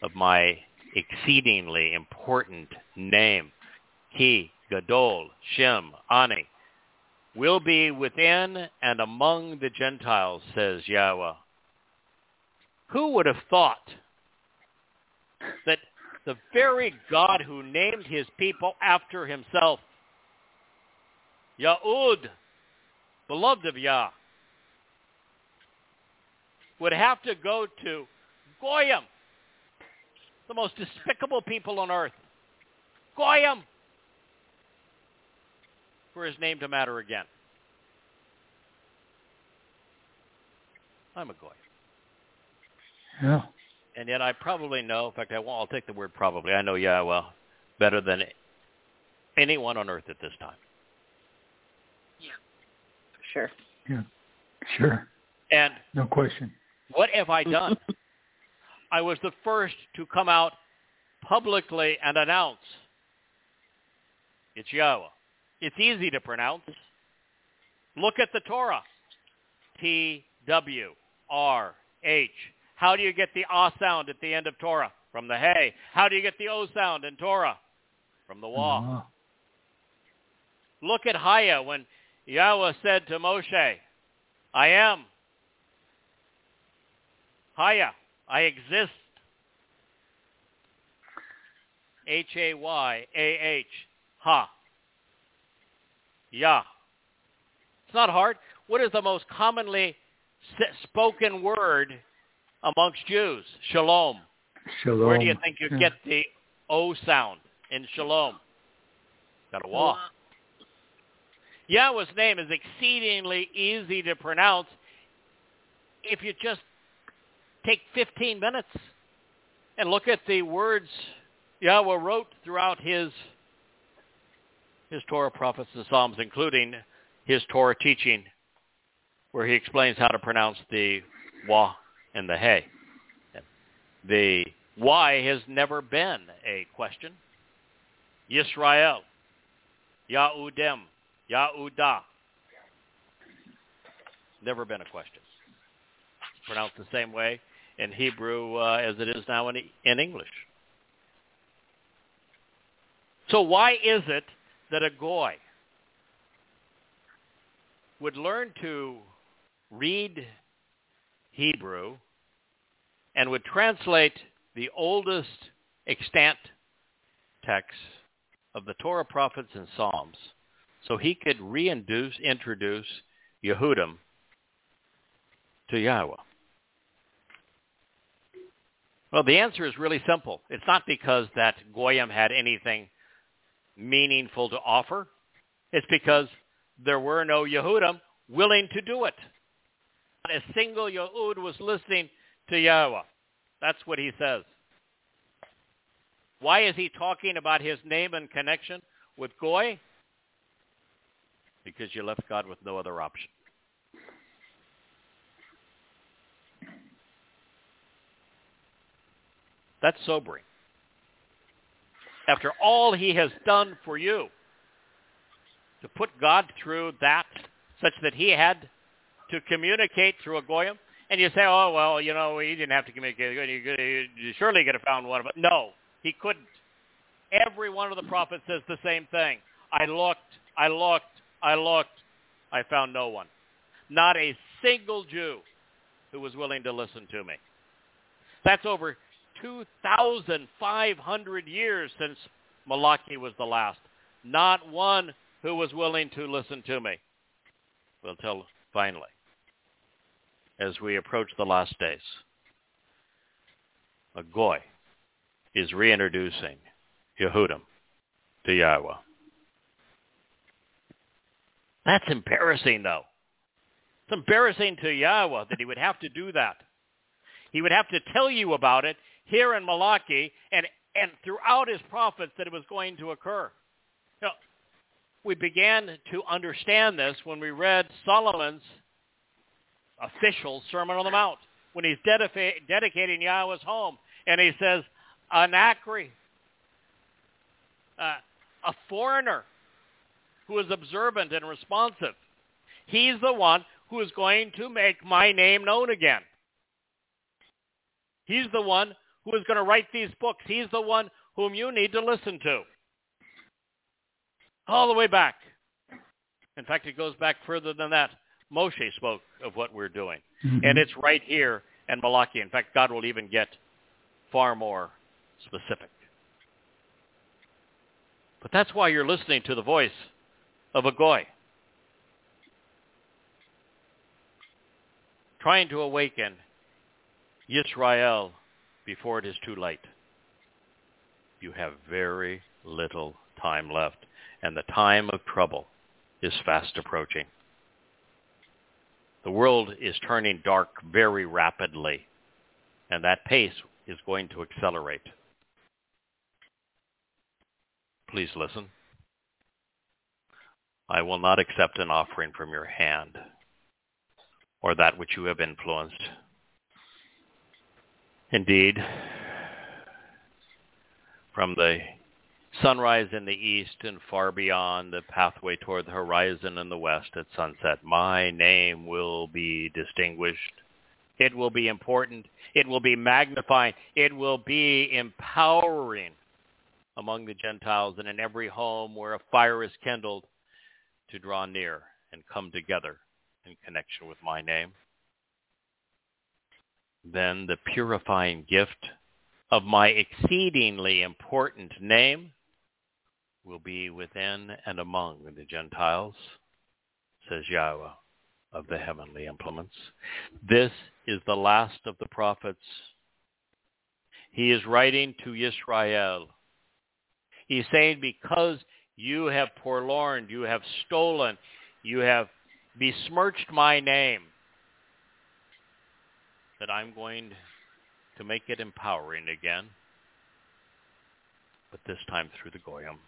of my exceedingly important name, He, Gadol, Shem, Ani, will be within and among the Gentiles, says Yahweh. Who would have thought that the very God who named his people after himself, Yahud, beloved of Yah, would have to go to Goyim, the most despicable people on earth, Goyim, for his name to matter again. I'm a Goyim. Yeah. And yet I probably know, in fact, I won't, I'll take the word probably. I know Yahweh better than anyone on earth at this time. Yeah. Sure. Yeah. Sure. And No question. what have I done? I was the first to come out publicly and announce it's Yahweh. It's easy to pronounce. Look at the Torah. T W R H. How do you get the ah sound at the end of Torah? From the hey. How do you get the o sound in Torah? From the wah. Uh, Look at Haya when Yahweh said to Moshe, I am. Haya, I exist. H-A-Y-A-H, Ha. Yah. It's not hard. What is the most commonly spoken word amongst Jews? Shalom. Shalom. Where do you think you Yeah. get the O sound in shalom? Got a wah. Yahweh's name is exceedingly easy to pronounce if you just take 15 minutes and look at the words Yahweh wrote throughout his his Torah prophets and Psalms, including his Torah teaching, where he explains how to pronounce the wah and the hey. The why has never been a question. Yisrael, Yahudem, Yahudah. Never been a question. It's pronounced the same way in Hebrew uh, as it is now in, in English. So why is it that a goy would learn to read Hebrew and would translate the oldest extant texts of the Torah, prophets, and Psalms so he could reintroduce introduce Yehudim to Yahweh? Well, the answer is really simple. It's not because that Goyim had anything meaningful to offer. It's because there were no Yehudim willing to do it. Not a single Yehud was listening to Yahweh. That's what he says. Why is he talking about his name and connection with Goy? Because you left God with no other option. That's sobering. After all he has done for you, to put God through that such that he had to communicate through a goyim, and you say, oh, well, you know, he didn't have to communicate. You, surely could have found one of it. No, he couldn't. Every one of the prophets says the same thing. I looked, I looked, I looked. I found no one. Not a single Jew who was willing to listen to me. That's over 2,500 years since Malachi was the last. Not one who was willing to listen to me. Until finally, as we approach the last days, a goy is reintroducing Yehudim to Yahweh. That's embarrassing, though. It's embarrassing to Yahweh that he would have to do that. He would have to tell you about it here in Malachi and, and throughout his prophets that it was going to occur. You know, we began to understand this when we read Solomon's official Sermon on the Mount, when he's dedica- dedicating Yahweh's home, and he says, Anachri, uh, a foreigner who is observant and responsive. He's the one who is going to make my name known again. He's the one who is going to write these books. He's the one whom you need to listen to. All the way back. In fact, it goes back further than that. Moshe spoke of what we're doing. Mm-hmm. And it's right here in Malachi. In fact, God will even get far more specific. But that's why you're listening to the voice of a goy. Trying to awaken Yisrael before it is too late. You have very little time left, and the time of trouble is fast approaching. The world is turning dark very rapidly, and that pace is going to accelerate. Please listen. I will not accept an offering from your hand or that which you have influenced. Indeed, from the sunrise in the east and far beyond the pathway toward the horizon in the west at sunset, my name will be distinguished. It will be important. It will be magnifying. It will be empowering among the Gentiles and in every home where a fire is kindled to draw near and come together in connection with my name. Then the purifying gift of my exceedingly important name will be within and among the Gentiles, says Yahweh of the heavenly implements. This is the last of the prophets. He is writing to Israel. He's saying, because you have forlorn, you have stolen, you have besmirched my name, that I'm going to make it empowering again, but this time through the Goyim.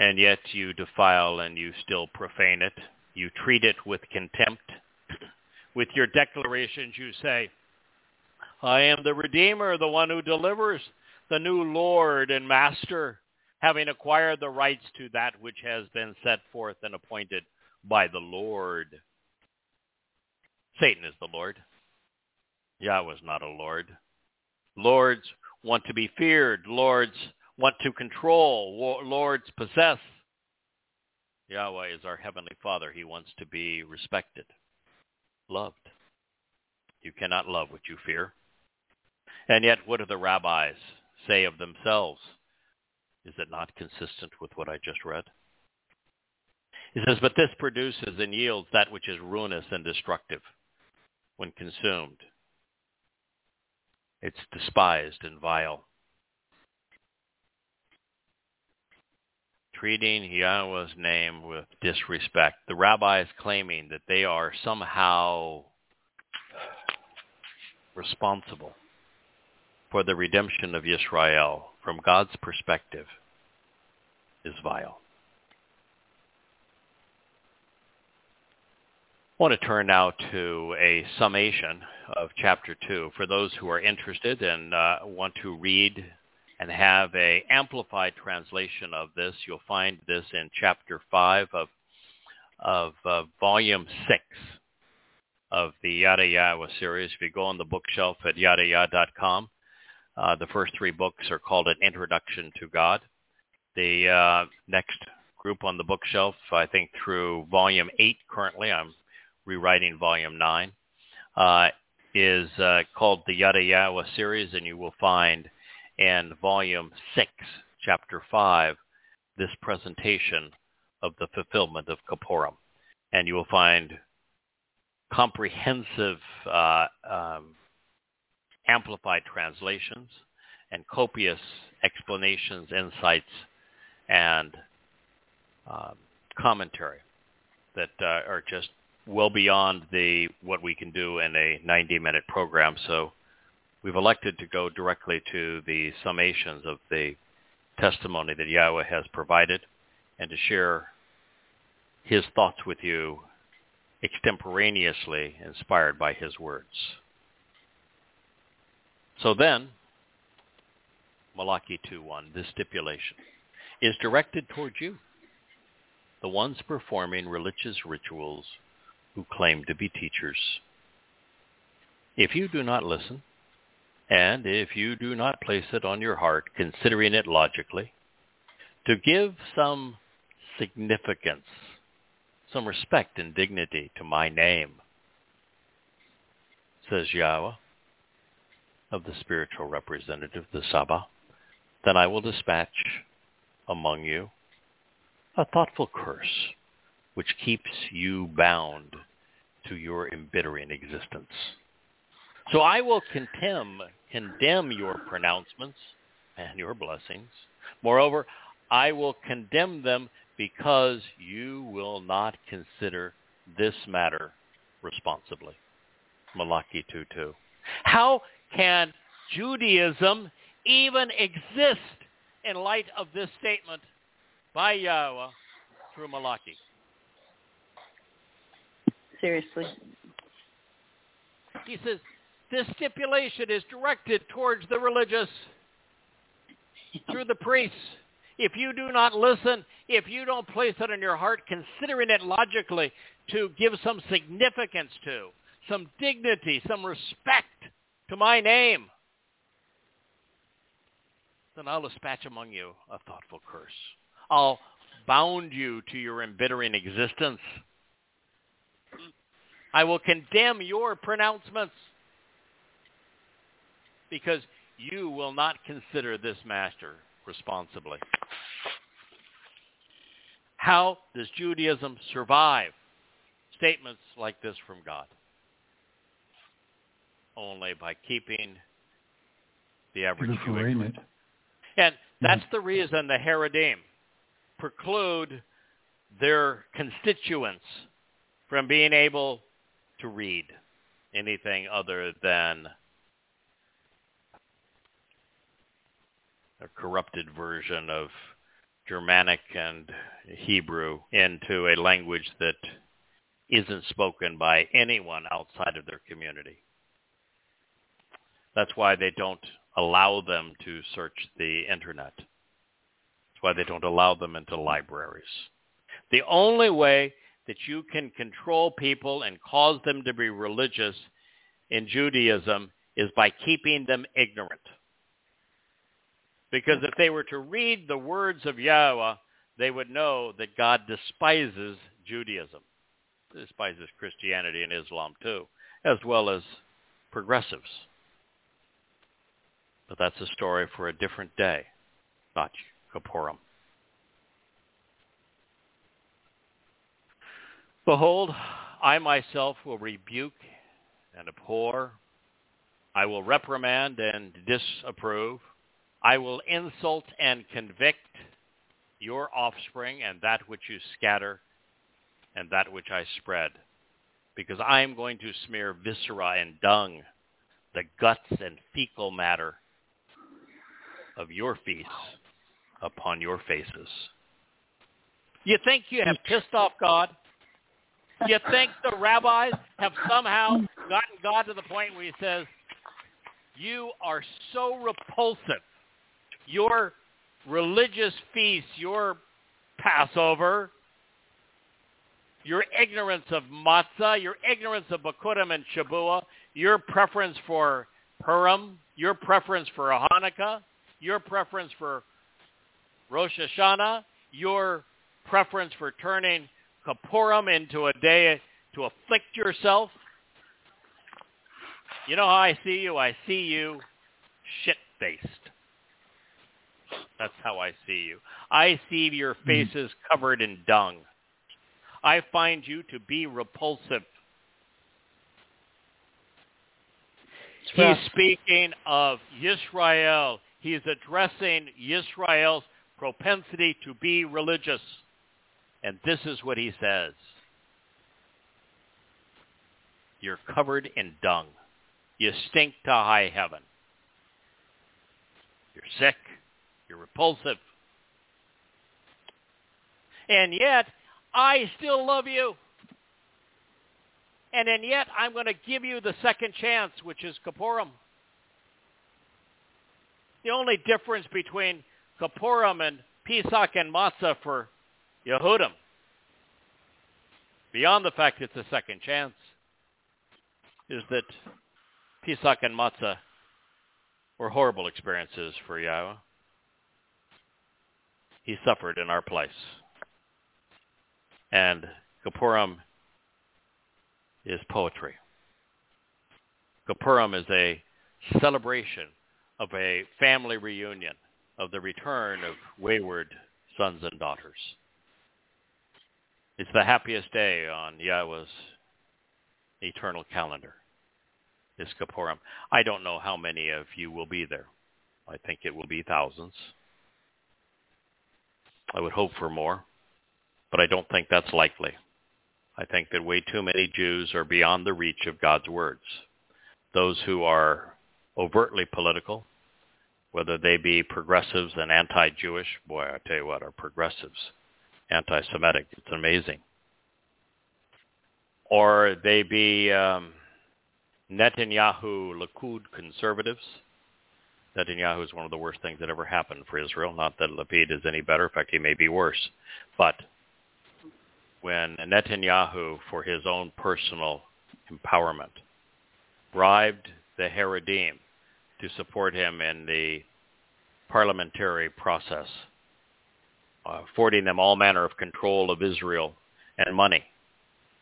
And yet you defile and you still profane it. You treat it with contempt. with your declarations you say, I am the Redeemer, the one who delivers, the new Lord and Master, having acquired the rights to that which has been set forth and appointed by the Lord. Satan is the Lord. Yahweh is not a Lord. Lords want to be feared. Lords want to control. Lords possess. Yahweh is our Heavenly Father. He wants to be respected, loved. You cannot love what you fear. And yet, what do the rabbis say of themselves? Is it not consistent with what I just read? He says, but this produces and yields that which is ruinous and destructive when consumed. It's despised and vile. Treating Yahweh's name with disrespect. The rabbis claiming that they are somehow responsible for the redemption of Israel from God's perspective is vile. I want to turn now to a summation of chapter 2 for those who are interested and uh, want to read and have a amplified translation of this. You'll find this in chapter 5 of, of uh, volume 6 of the Yada Yahowah series. If you go on the bookshelf at yadayah.com, Uh, the first three books are called An Introduction to God. The uh, next group on the bookshelf, I think through volume 8 currently, I'm rewriting volume 9, uh, is uh, called the Yada Yahowah series, and you will find in volume 6, chapter 5, this presentation of the fulfillment of Kaporim. And you will find comprehensive uh, um, amplified translations and copious explanations, insights, and um, commentary that uh, are just well beyond the what we can do in a 90-minute program. So we've elected to go directly to the summations of the testimony that Yahweh has provided and to share his thoughts with you extemporaneously inspired by his words. So then, Malachi 2.1, this stipulation is directed towards you, the ones performing religious rituals who claim to be teachers. If you do not listen, and if you do not place it on your heart, considering it logically, to give some significance, some respect and dignity to my name, says Yahweh of the spiritual representative, the Saba, then I will dispatch among you a thoughtful curse which keeps you bound to your embittering existence. So I will condemn, condemn your pronouncements and your blessings. Moreover, I will condemn them because you will not consider this matter responsibly. Malachi 2.2. How can Judaism even exist in light of this statement by Yahweh through Malachi? Seriously. He says, this stipulation is directed towards the religious through the priests. If you do not listen, if you don't place it in your heart, considering it logically to give some significance to, some dignity, some respect to my name, then I'll dispatch among you a thoughtful curse. I'll bound you to your embittering existence. I will condemn your pronouncements because you will not consider this master responsibly. How does Judaism survive statements like this from God? only by keeping the average Jew ignorant. And that's the reason the Haredim preclude their constituents from being able to read anything other than a corrupted version of Germanic and Hebrew into a language that isn't spoken by anyone outside of their community. That's why they don't allow them to search the internet. That's why they don't allow them into libraries. The only way that you can control people and cause them to be religious in Judaism is by keeping them ignorant. Because if they were to read the words of Yahweh, they would know that God despises Judaism. Despises Christianity and Islam too, as well as progressives. But that's a story for a different day, not Kippurim. Behold, I myself will rebuke and abhor. I will reprimand and disapprove. I will insult and convict your offspring and that which you scatter and that which I spread. Because I am going to smear viscera and dung, the guts and fecal matter of your feasts upon your faces. You think you have pissed off God? You think the rabbis have somehow gotten God to the point where he says, you are so repulsive. Your religious feasts, your Passover, your ignorance of matzah, your ignorance of Bakurim and Shabua, your preference for Purim, your preference for Hanukkah, your preference for Rosh Hashanah, your preference for turning Kippurim into a day to afflict yourself. You know how I see you? I see you shit-faced. That's how I see you. I see your mm-hmm. faces covered in dung. I find you to be repulsive. He's speaking of Israel. He's addressing Israel's propensity to be religious. And this is what he says. You're covered in dung. You stink to high heaven. You're sick. You're repulsive. And yet, I still love you. And then yet, I'm going to give you the second chance, which is Kippurim. The only difference between Kippurim and Pesach and Matzah for Yehudim, beyond the fact it's a second chance, is that Pesach and Matzah were horrible experiences for Yahweh. He suffered in our place. And Kippurim is poetry. Kippurim is a celebration of a family reunion, of the return of wayward sons and daughters. It's the happiest day on Yahweh's eternal calendar, is Kippurim. I don't know how many of you will be there. I think it will be thousands. I would hope for more, but I don't think that's likely. I think that way too many Jews are beyond the reach of God's words. Those who are overtly political, whether they be progressives and anti-Jewish, boy, I tell you what, are progressives anti-Semitic. It's amazing. Or they be um, Netanyahu Likud conservatives. Netanyahu is one of the worst things that ever happened for Israel. Not that Lapid is any better. In fact, he may be worse. But when Netanyahu, for his own personal empowerment, bribed the Haredim to support him in the parliamentary process, uh, affording them all manner of control of Israel and money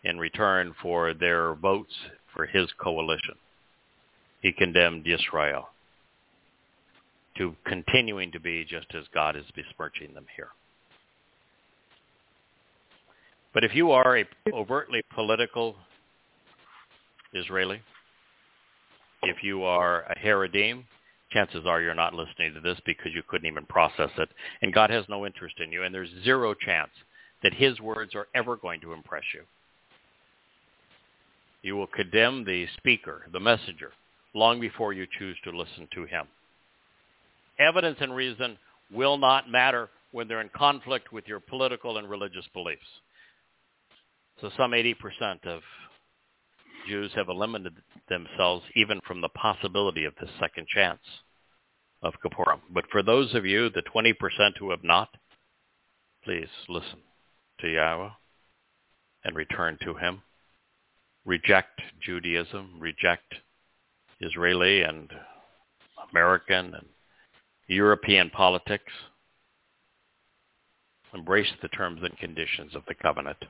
in return for their votes for his coalition. He condemned Israel to continuing to be just as God is besmirching them here. But if you are a overtly political Israeli, if you are a Haredim, chances are you're not listening to this because you couldn't even process it. And God has no interest in you. And there's zero chance that his words are ever going to impress you. You will condemn the speaker, the messenger, long before you choose to listen to him. Evidence and reason will not matter when they're in conflict with your political and religious beliefs. So some 80% of Jews have eliminated themselves even from the possibility of the second chance of Kippurim. But for those of you, the 20% who have not, please listen to Yahweh and return to him. Reject Judaism, reject Israeli and American and European politics. Embrace the terms and conditions of the covenant.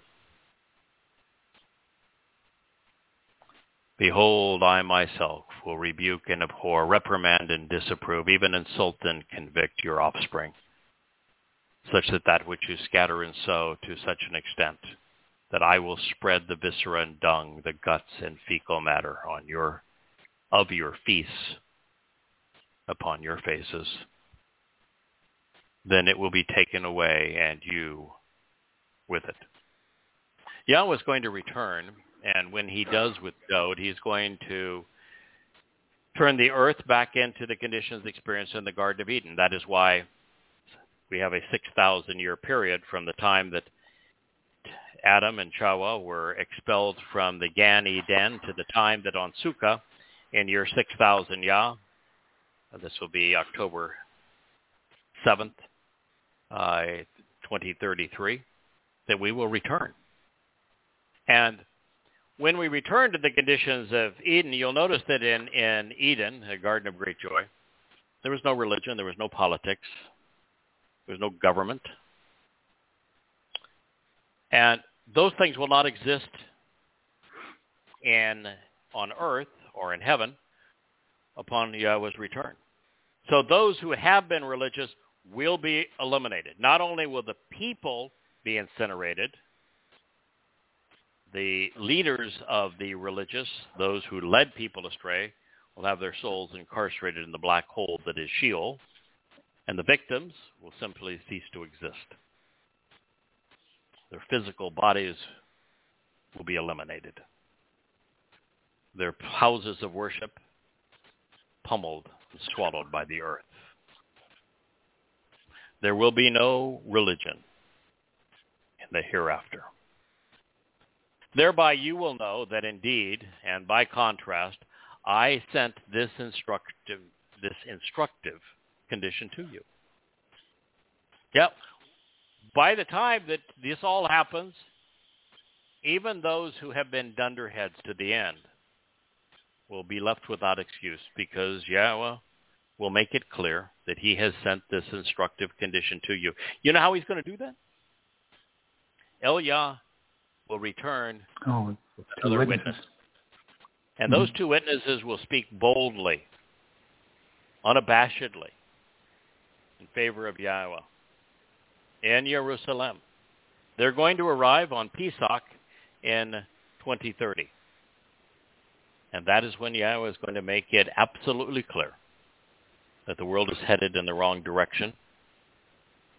Behold, I myself will rebuke and abhor, reprimand and disapprove, even insult and convict your offspring, such that that which you scatter and sow to such an extent that I will spread the viscera and dung, the guts and fecal matter on your of your feasts upon your faces. Then it will be taken away and you with it. Yahweh is going to return and when he does with Dode, he's going to turn the earth back into the conditions experienced in the Garden of Eden. That is why we have a 6,000 year period from the time that Adam and Chava were expelled from the Gan Eden to the time that on Sukkah in year 6,000 Yah, this will be October 7th, uh, 2033, that we will return. And when we return to the conditions of Eden, you'll notice that in, in Eden, a Garden of Great Joy, there was no religion, there was no politics, there was no government. And those things will not exist in on earth or in heaven upon Yahweh's uh, return. So those who have been religious will be eliminated. Not only will the people be incinerated, the leaders of the religious, those who led people astray, will have their souls incarcerated in the black hole that is Sheol, and the victims will simply cease to exist. Their physical bodies will be eliminated. Their houses of worship pummeled and swallowed by the earth. There will be no religion in the hereafter. Thereby you will know that indeed, and by contrast, I sent this instructive, this instructive condition to you. Yep. By the time that this all happens, even those who have been dunderheads to the end will be left without excuse because Yahweh will make it clear that he has sent this instructive condition to you. You know how he's going to do that? Elia will return Oh, with another witnesses. witness. And those mm-hmm. two witnesses will speak boldly, unabashedly, in favor of Yahweh in Jerusalem. They're going to arrive on Pesach in 2030. And that is when Yahweh is going to make it absolutely clear that the world is headed in the wrong direction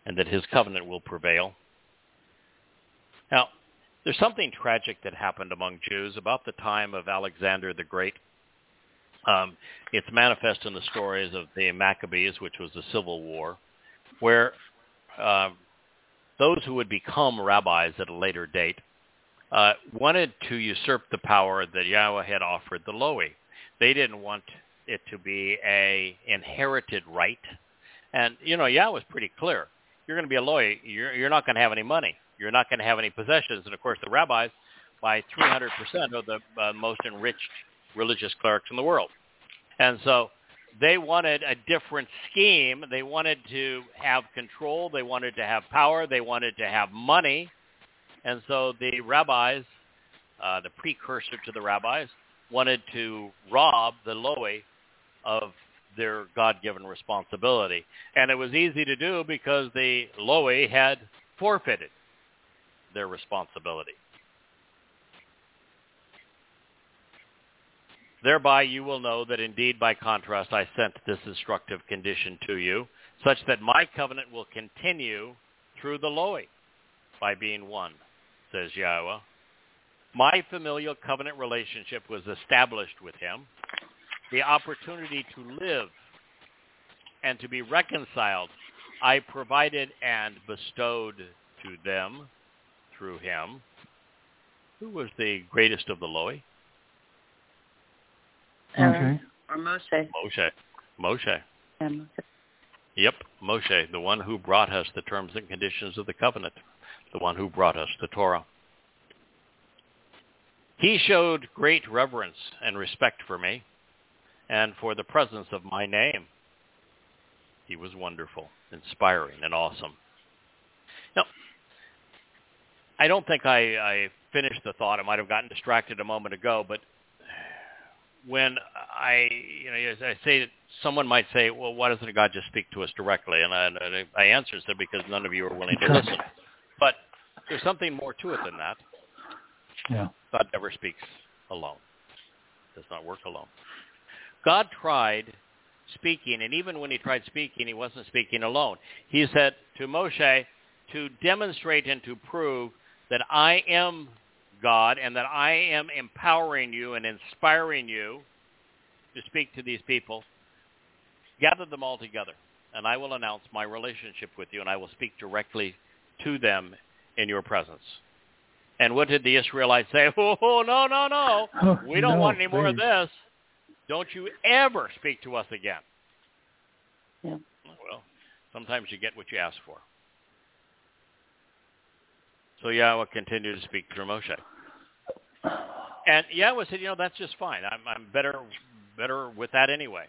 and that his covenant will prevail. Now, there's something tragic that happened among Jews about the time of Alexander the Great. Um, it's manifest in the stories of the Maccabees, which was the civil war, where uh, those who would become rabbis at a later date uh, wanted to usurp the power that Yahweh had offered the Loi. They didn't want it to be a inherited right. And, you know, Yahweh was pretty clear. You're going to be a Loi. You're, you're not going to have any money. You're not going to have any possessions. And, of course, the rabbis, by 300%, are the uh, most enriched religious clerics in the world. And so they wanted a different scheme. They wanted to have control. They wanted to have power. They wanted to have money. And so the rabbis, uh, the precursor to the rabbis, wanted to rob the Loi of their God-given responsibility. And it was easy to do because the Loi had forfeited their responsibility. Thereby you will know that indeed by contrast I sent this instructive condition to you, such that my covenant will continue through the Loi by being one, says Yahweh. My familial covenant relationship was established with him. The opportunity to live and to be reconciled I provided and bestowed to them through him. Who was the greatest of the Loi? Uh, okay. Or uh, Moshe. Moshe. Moshe. Yeah, Moshe. Yep, Moshe, the one who brought us the terms and conditions of the covenant, the one who brought us the Torah. He showed great reverence and respect for me and for the presence of my name. He was wonderful, inspiring, and awesome. Now, I don't think I, I finished the thought. I might have gotten distracted a moment ago, but when I, you know, as I say, that someone might say, well, why doesn't God just speak to us directly? And I, and I it because none of you are willing to listen. But there's something more to it than that. Yeah. God never speaks alone. Does not work alone. God tried speaking, and even when he tried speaking, he wasn't speaking alone. He said to Moshe to demonstrate and to prove that I am God and that I am empowering you and inspiring you to speak to these people. Gather them all together, and I will announce my relationship with you, and I will speak directly to them in your presence. And what did the Israelites say? Oh, oh, no, no, no. Oh, We don't no, want any more of this. Don't you ever speak to us again. Yeah. Well, sometimes you get what you ask for. So Yahweh continued to speak through Moshe. And Yahweh said, you know, that's just fine. I'm, I'm better, better with that anyway.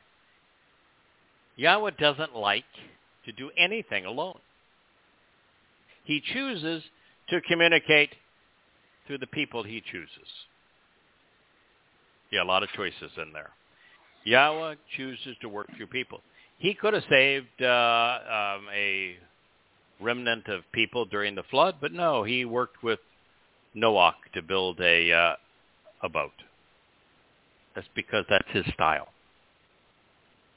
Yahweh doesn't like to do anything alone. He chooses to communicate through the people he chooses. Yeah, a lot of choices in there. Yahweh chooses to work through people. He could have saved uh, um, a remnant of people during the flood, but no, he worked with Noah to build a uh, a boat. That's because that's his style.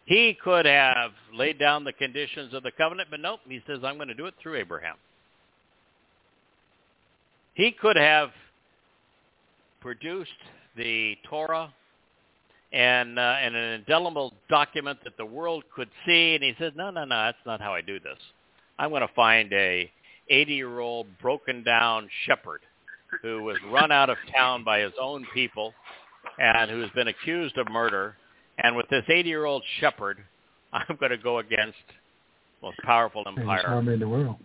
He could have laid down the conditions of the covenant, but nope, he says, I'm going to do it through Abraham. He could have produced the Torah and, uh, and an indelible document that the world could see, and he says, no, no, no, that's not how I do this. I'm going to find a 80-year-old broken down shepherd who was run out of town by his own people and who's been accused of murder. And with this 80-year-old shepherd, I'm going to go against the most powerful empire in the world.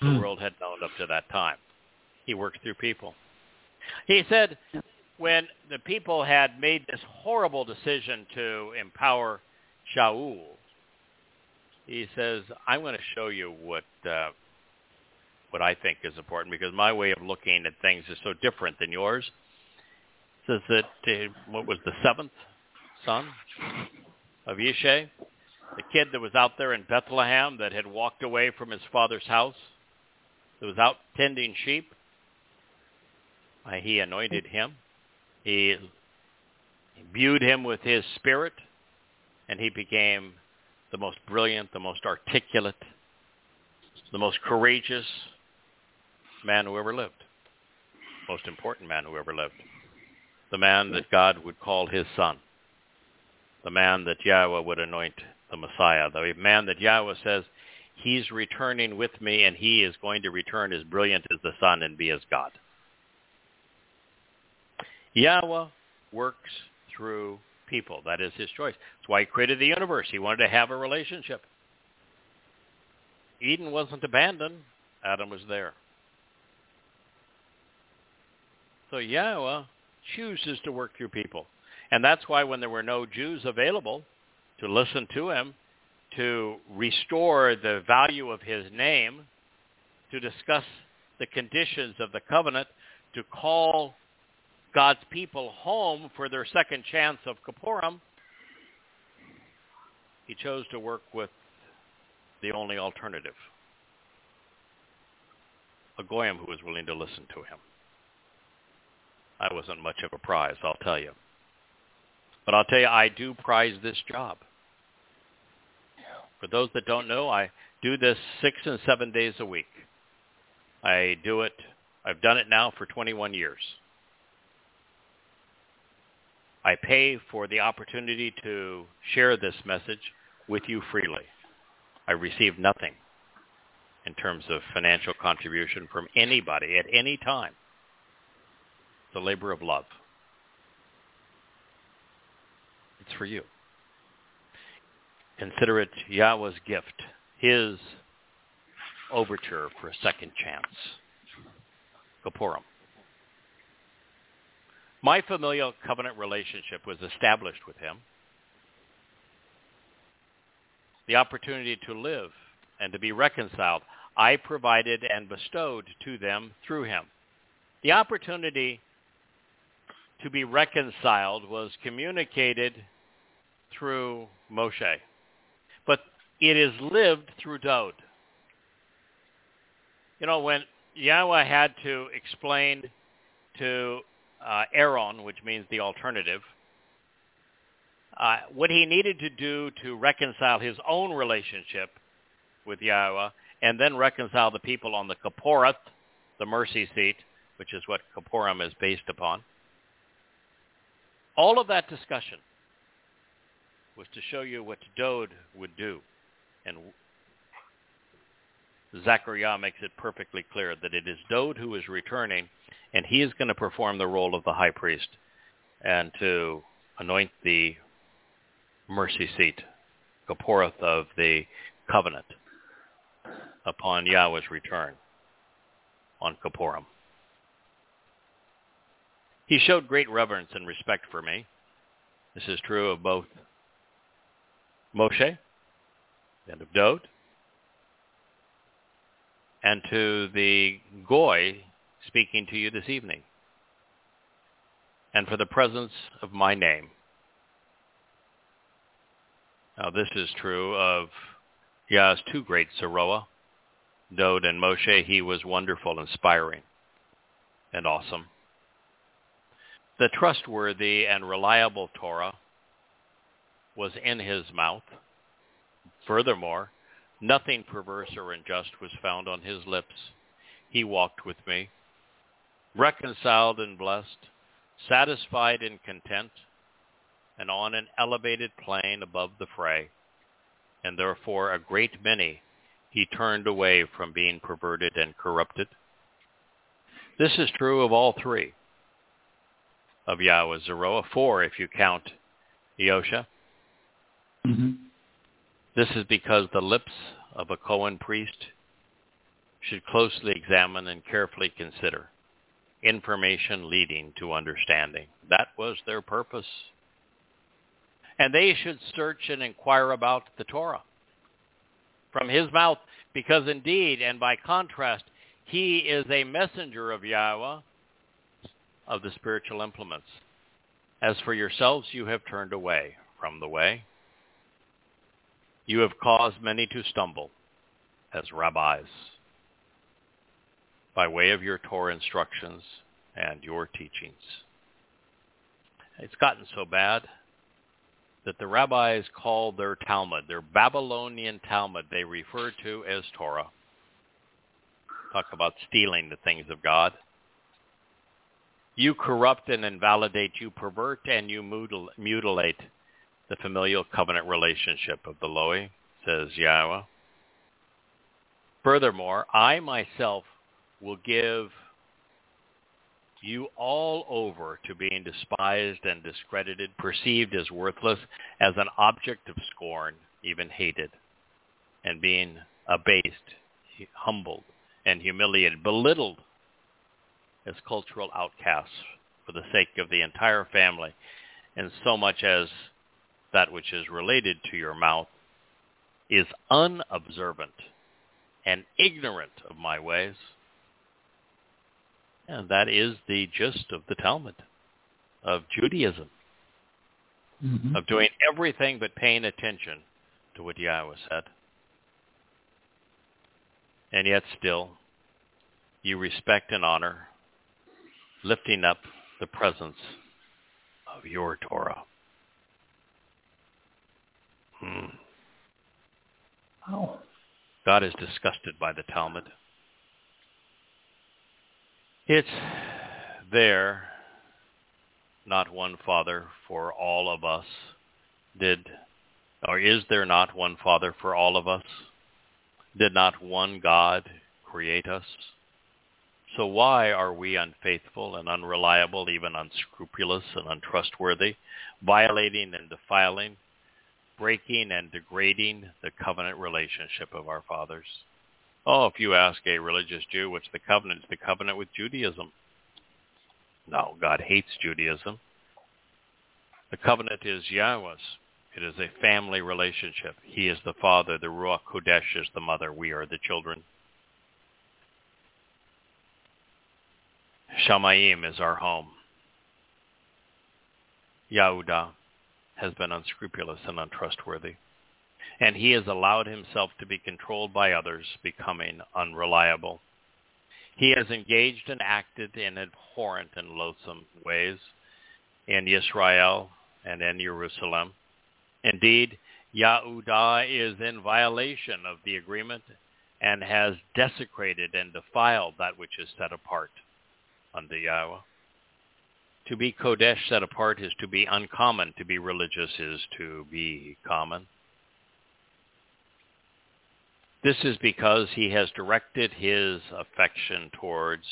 the mm. world had known up to that time. He works through people. He said when the people had made this horrible decision to empower Shaul, he says, I'm going to show you what uh, what I think is important because my way of looking at things is so different than yours. Says that uh, what was the seventh son of Yishai, the kid that was out there in Bethlehem that had walked away from his father's house, that was out tending sheep. Uh, he anointed him. He imbued him with his spirit, and he became the most brilliant, the most articulate, the most courageous, man who ever lived, most important man who ever lived, the man that God would call his son, the man that Yahweh would anoint the Messiah, the man that Yahweh says, he's returning with me and he is going to return as brilliant as the sun and be as God. Yahweh works through people. That is his choice. That's why he created the universe. He wanted to have a relationship. Eden wasn't abandoned. Adam was there. So Yahweh chooses to work through people. And that's why when there were no Jews available to listen to him, to restore the value of his name, to discuss the conditions of the covenant, to call God's people home for their second chance of Kippurim, he chose to work with the only alternative, a Goyim who was willing to listen to him. I wasn't much of a prize, I'll tell you. But I'll tell you, I do prize this job. For those that don't know, I do this six and seven days a week. I do it, I've done it now for 21 years. I pay for the opportunity to share this message with you freely. I receive nothing in terms of financial contribution from anybody at any time the labor of love. It's for you. Consider it Yahweh's gift, his overture for a second chance. Kippurim. My familial covenant relationship was established with him. The opportunity to live and to be reconciled, I provided and bestowed to them through him. The opportunity to be reconciled was communicated through Moshe. But it is lived through Dode. You know, when Yahweh had to explain to uh, Aaron, which means the alternative, uh, what he needed to do to reconcile his own relationship with Yahweh and then reconcile the people on the Kipporeth, the mercy seat, which is what Kippurim is based upon, all of that discussion was to show you what Dode would do. And Zechariah makes it perfectly clear that it is Dode who is returning, and he is going to perform the role of the high priest and to anoint the mercy seat, the porth of the covenant upon Yahweh's return on Kippurim. He showed great reverence and respect for me. This is true of both Moshe and of Dode, and to the Goy speaking to you this evening, and for the presence of my name. Now this is true of Yah's two great Zeroah, Dode and Moshe. He was wonderful, inspiring, and awesome. The trustworthy and reliable Torah was in his mouth. Furthermore, nothing perverse or unjust was found on his lips. He walked with me, reconciled and blessed, satisfied and content, and on an elevated plane above the fray. And therefore a great many he turned away from being perverted and corrupted. This is true of all three of Yahweh Zeroah, four if you count Yosha. Mm-hmm. This is because the lips of a Cohen priest should closely examine and carefully consider information leading to understanding. That was their purpose. And they should search and inquire about the Torah from his mouth, because indeed, and by contrast, he is a messenger of Yahweh of the spiritual implements. As for yourselves, you have turned away from the way. You have caused many to stumble as rabbis by way of your Torah instructions and your teachings. It's gotten so bad that the rabbis call their Talmud, their Babylonian Talmud, they refer to as Torah. Talk about stealing the things of God. You corrupt and invalidate, you pervert and you mutilate the familial covenant relationship of the Loi, says Yahweh. Furthermore, I myself will give you all over to being despised and discredited, perceived as worthless, as an object of scorn, even hated, and being abased, humbled, and humiliated, belittled as cultural outcasts for the sake of the entire family, and so much as that which is related to your mouth is unobservant and ignorant of my ways. And that is the gist of the Talmud, of Judaism, Mm-hmm. of doing everything but paying attention to what Yahweh said. And yet still, you respect and honor, lifting up the presence of your Torah. Hmm. Wow. God is disgusted by the Talmud. It's there, not one Father for all of us. Did, or is there not one Father for all of us? Did not one God create us? So why are we unfaithful and unreliable, even unscrupulous and untrustworthy, violating and defiling, breaking and degrading the covenant relationship of our fathers? Oh, if you ask a religious Jew what's the covenant, it's the covenant with Judaism. No, God hates Judaism. The covenant is Yahweh's. It is a family relationship. He is the father. The Ruach Kodesh is the mother. We are the children. Shamayim is our home. Yahudah has been unscrupulous and untrustworthy and he has allowed himself to be controlled by others, becoming unreliable. He has engaged and acted in abhorrent and loathsome ways in Israel and in Jerusalem. Indeed, Yahudah is in violation of the agreement and has desecrated and defiled that which is set apart unto Yahweh. To be Kodesh set apart is to be uncommon. To be religious is to be common. This is because he has directed his affection towards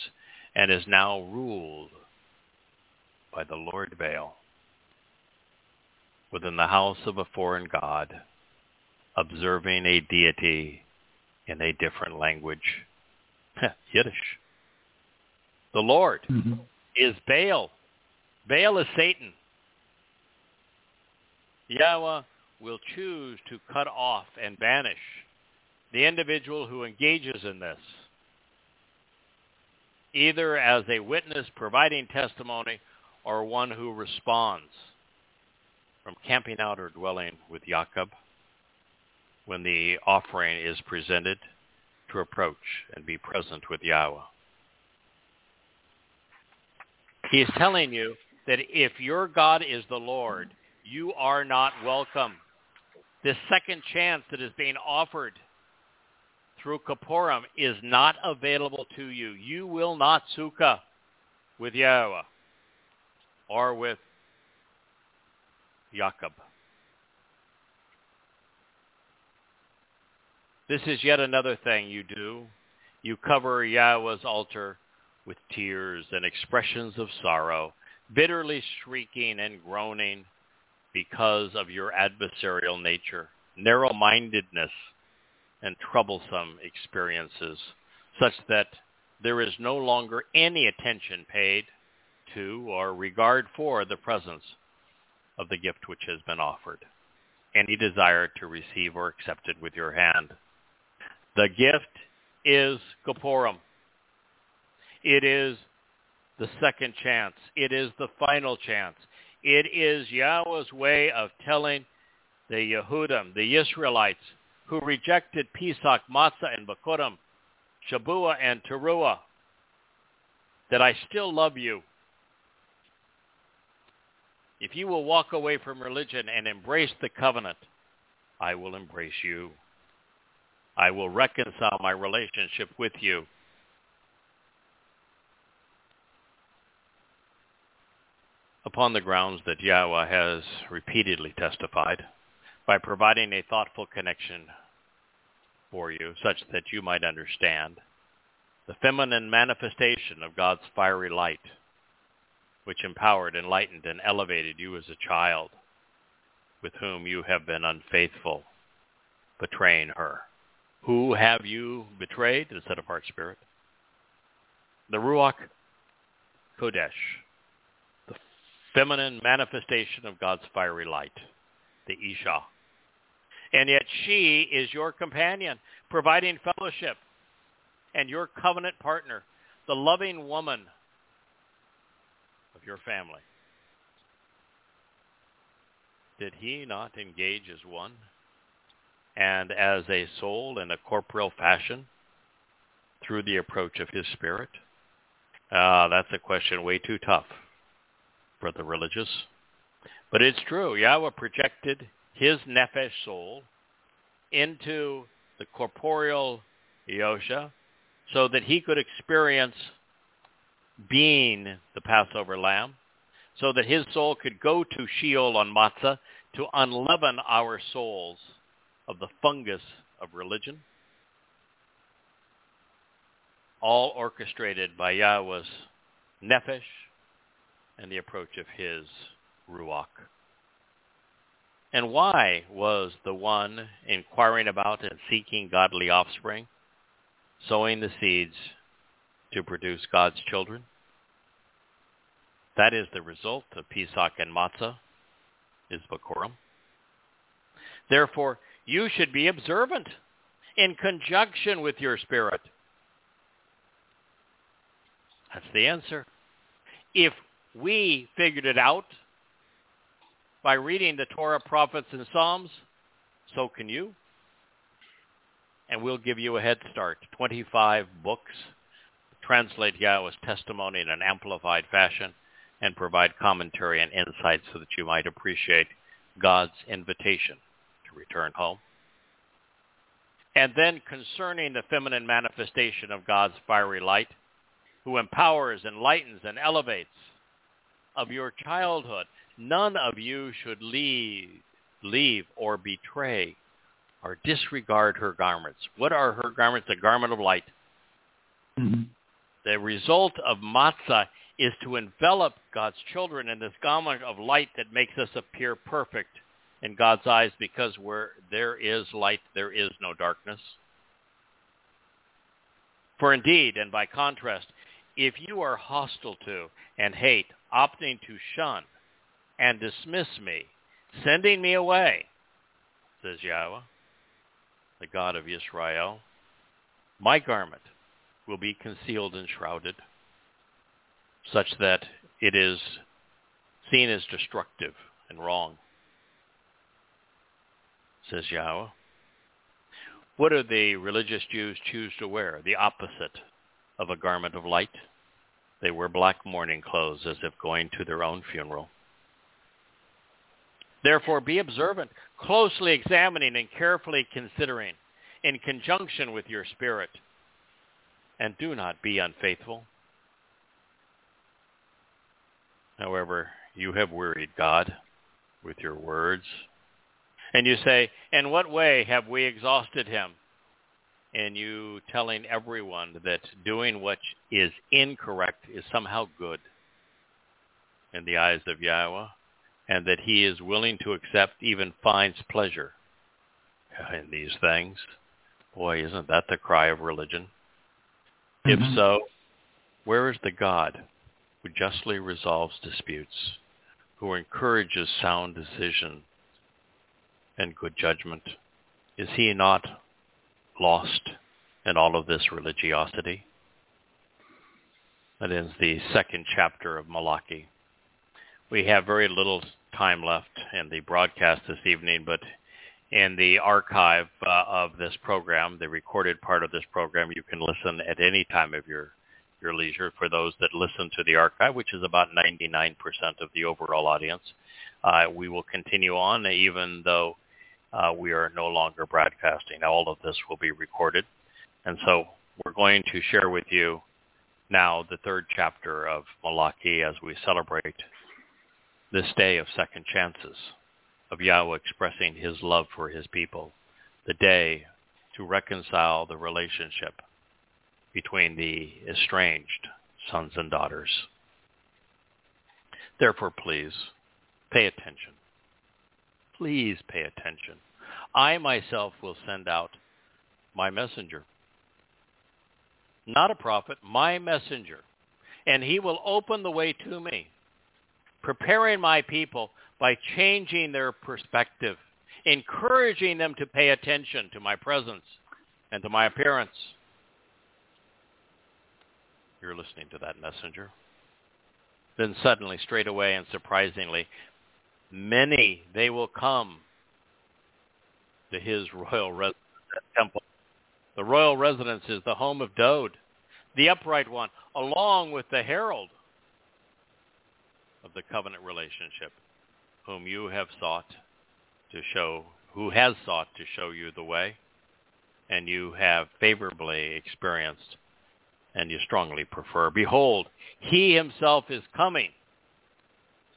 and is now ruled by the Lord Baal within the house of a foreign god, observing a deity in a different language. Yiddish. The Lord Mm-hmm. is Baal Baal is Satan. Yahweh will choose to cut off and banish the individual who engages in this, either as a witness providing testimony or one who responds from camping out or dwelling with Jacob when the offering is presented to approach and be present with Yahweh. He is telling you that if your God is the Lord, you are not welcome. This second chance that is being offered through Kippurim is not available to you. You will not sukkah with Yahweh or with Jacob. This is yet another thing you do. You cover Yahweh's altar with tears and expressions of sorrow, bitterly shrieking and groaning because of your adversarial nature, narrow-mindedness, and troublesome experiences, such that there is no longer any attention paid to or regard for the presence of the gift which has been offered, any desire to receive or accept it with your hand. The gift is Kippurim. It is the second chance. It is the final chance. It is Yahweh's way of telling the Yehudim, the Israelites, who rejected Pesach, Matzah, and Bakurim, Shabua, and Teruah, that I still love you. If you will walk away from religion and embrace the covenant, I will embrace you. I will reconcile my relationship with you. Upon the grounds that Yahweh has repeatedly testified by providing a thoughtful connection for you such that you might understand the feminine manifestation of God's fiery light which empowered, enlightened, and elevated you as a child with whom you have been unfaithful, betraying her. Who have you betrayed? The set apart spirit. The Ruach Kodesh, the feminine manifestation of God's fiery light, the Isha. And yet she is your companion, providing fellowship, and your covenant partner, the loving woman of your family. Did he not engage as one and as a soul in a corporeal fashion through the approach of his spirit? Uh, that's a question way too tough for the religious. But it's true. Yahweh projected his nephesh soul into the corporeal Yosha so that he could experience being the Passover lamb, so that his soul could go to Sheol on Matzah to unleaven our souls of the fungus of religion, all orchestrated by Yahweh's Nefesh and the approach of his Ruach. And why was the one inquiring about and seeking godly offspring, sowing the seeds to produce God's children. That is the result of Pesach and Matzah, is Bakurim. Therefore, you should be observant in conjunction with your spirit. That's the answer. If we figured it out by reading the Torah, prophets, and Psalms, so can you. And we'll give you a head start. 25 books translate Yahweh's testimony in an amplified fashion, and provide commentary and insight so that you might appreciate God's invitation to return home. And then concerning the feminine manifestation of God's fiery light, who empowers, enlightens, and elevates of your childhood, none of you should leave, leave or betray or disregard her garments. What are her garments? The garment of light. Mm-hmm. The result of matzah is to envelop God's children in this garment of light that makes us appear perfect in God's eyes because where there is light, there is no darkness. For indeed, and by contrast, if you are hostile to and hate opting to shun and dismiss me, sending me away, says Yahweh, the God of Israel, my garment will be concealed and shrouded, such that it is seen as destructive and wrong, says Yahweh. What do the religious Jews choose to wear? The opposite of a garment of light. They wear black mourning clothes as if going to their own funeral. Therefore, be observant, closely examining and carefully considering in conjunction with your spirit, and do not be unfaithful. However, you have wearied God with your words. And you say, in what way have we exhausted him? And you telling everyone that doing what is incorrect is somehow good in the eyes of Yahweh, and that he is willing to accept, even finds pleasure in these things. Boy, isn't that the cry of religion? Mm-hmm. If so, where is the God who justly resolves disputes, who encourages sound decision and good judgment? Is he not lost in all of this religiosity? That ends the second chapter of Malachi. We have very little time left in the broadcast this evening, but in the archive uh, of this program, the recorded part of this program, you can listen at any time of your your leisure. For those that listen to the archive, which is about 99% of the overall audience, uh, we will continue on even though uh, we are no longer broadcasting. All of this will be recorded, and so we're going to share with you now the third chapter of Malachi as we celebrate this day of second chances of Yahweh expressing his love for his people, the day to reconcile the relationship between the estranged sons and daughters. Therefore, please, pay attention. Please pay attention. I myself will send out my messenger. Not a prophet, my messenger. And he will open the way to me, preparing my people by changing their perspective, encouraging them to pay attention to my presence and to my appearance. You're listening to that messenger. Then suddenly, straight away and surprisingly, many, they will come to his royal residence temple. The royal residence is the home of Dode, the upright one, along with the herald of the covenant relationship whom you have sought to show, who has sought to show you the way, and you have favorably experienced, and you strongly prefer. Behold, he himself is coming,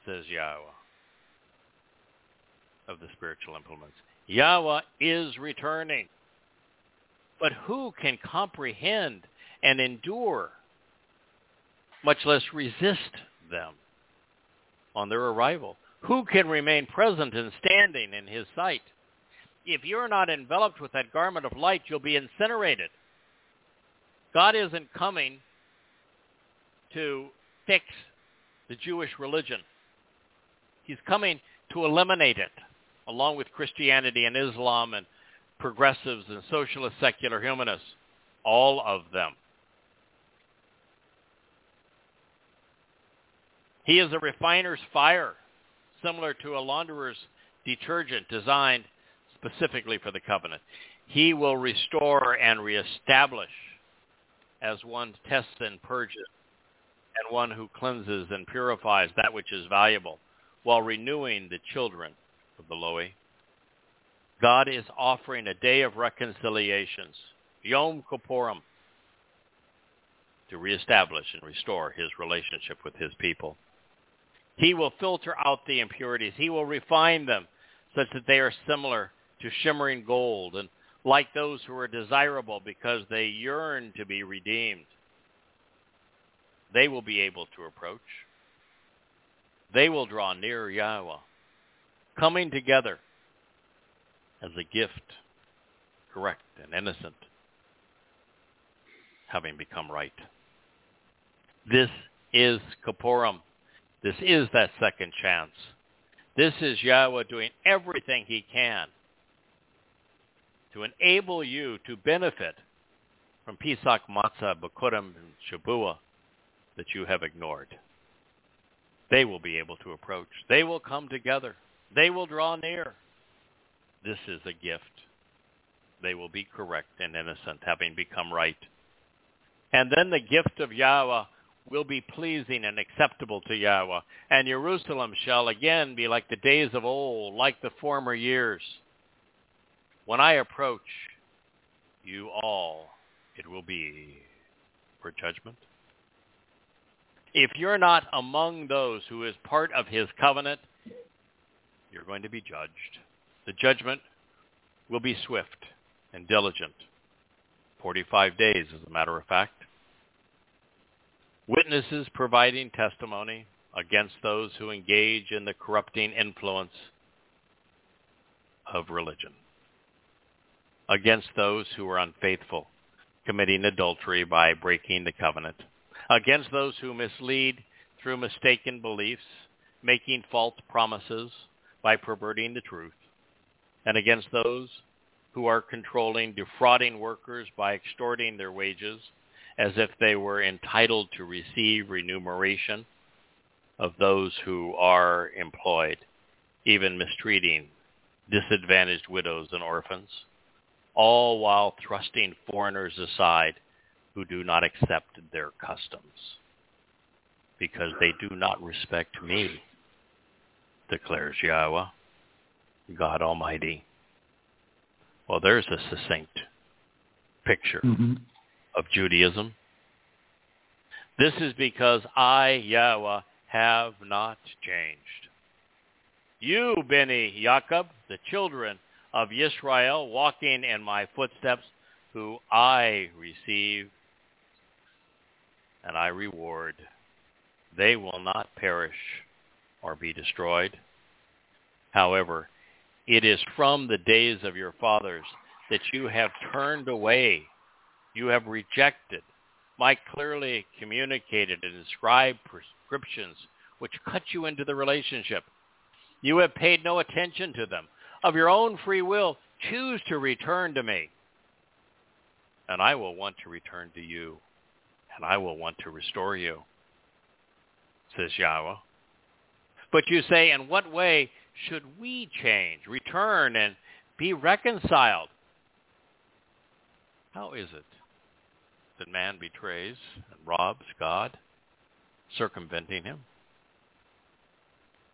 says Yahweh of the spiritual implements. Yahweh is returning. But who can comprehend and endure, much less resist them on their arrival? Who can remain present and standing in his sight? If you're not enveloped with that garment of light, you'll be incinerated. God isn't coming to fix the Jewish religion. He's coming to eliminate it, along with Christianity and Islam and progressives and socialist secular humanists, all of them. He is a refiner's fire similar to a launderer's detergent designed specifically for the covenant. He will restore and reestablish as one tests and purges, and one who cleanses and purifies that which is valuable, while renewing the children of the Loi. God is offering a day of reconciliations, Yom Kippurim, to reestablish and restore his relationship with his people. He will filter out the impurities. He will refine them such that they are similar to shimmering gold and like those who are desirable because they yearn to be redeemed. They will be able to approach. They will draw near Yahweh, coming together as a gift, correct and innocent, having become right. This is Kippurim This is that second chance. This is Yahweh doing everything he can to enable you to benefit from Pesach, Matzah, Bikurim, and Shabuah that you have ignored. They will be able to approach. They will come together. They will draw near. This is a gift. They will be correct and innocent, having become right. And then the gift of Yahweh will be pleasing and acceptable to Yahweh. And Jerusalem shall again be like the days of old, like the former years. When I approach you all, it will be for judgment. If you're not among those who is part of his covenant, you're going to be judged. The judgment will be swift and diligent. 45 days, as a matter of fact. Witnesses providing testimony against those who engage in the corrupting influence of religion. Against those who are unfaithful, committing adultery by breaking the covenant. Against those who mislead through mistaken beliefs, making false promises by perverting the truth. And against those who are controlling, defrauding workers by extorting their wages as if they were entitled to receive remuneration of those who are employed, even mistreating disadvantaged widows and orphans, all while thrusting foreigners aside who do not accept their customs, because they do not respect me, declares Yahweh, God Almighty. Well, there's a succinct picture Mm-hmm. Of Judaism. This is because I, Yahweh, have not changed. You, Beni Jacob, the children of Israel, walking in my footsteps, who I receive and I reward. They will not perish or be destroyed. However, it is from the days of your fathers that you have turned away. You have rejected my clearly communicated and inscribed prescriptions which cut you into the relationship. You have paid no attention to them. Of your own free will, choose to return to me. And I will want to return to you. And I will want to restore you, says Yahweh. But you say, in what way should we change, return, and be reconciled? How is it that man betrays and robs God, circumventing him?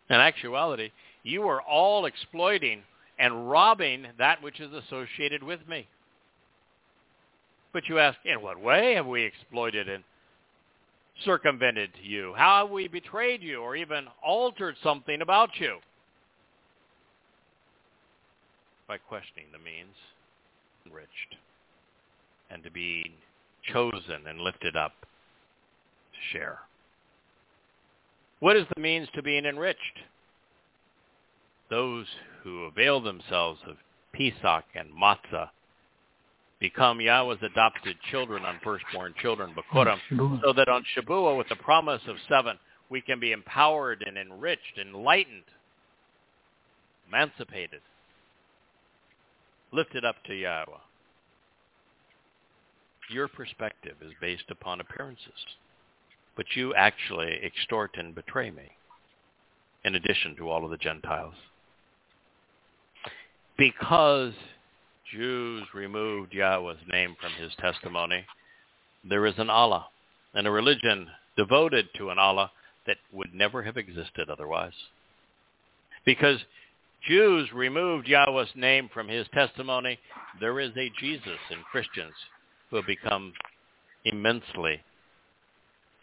In actuality, you are all exploiting and robbing that which is associated with me. But you ask, in what way have we exploited and circumvented you? How have we betrayed you or even altered something about you? By questioning the means, enriched, and to be chosen and lifted up to share. What is the means to being enriched? Those who avail themselves of Pesach and Matzah become Yahweh's adopted children on firstborn children, Shabbat. so that on Shabuah with the promise of seven, we can be empowered and enriched, enlightened, emancipated, lifted up to Yahweh. Your perspective is based upon appearances, but you actually extort and betray me, in addition to all of the Gentiles. Because Jews removed Yahweh's name from his testimony, there is an Allah and a religion devoted to an Allah that would never have existed otherwise. Because Jews removed Yahweh's name from his testimony, there is a Jesus in Christians who have become immensely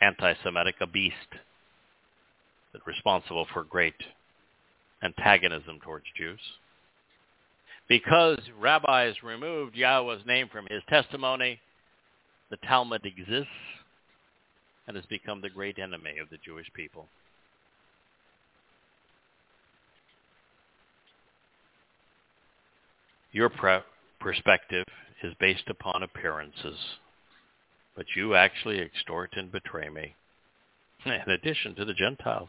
anti-Semitic, a beast responsible for great antagonism towards Jews. Because rabbis removed Yahweh's name from his testimony, the Talmud exists and has become the great enemy of the Jewish people. Your pre- perspective is based upon appearances, but you actually extort and betray me, in addition to the Gentiles.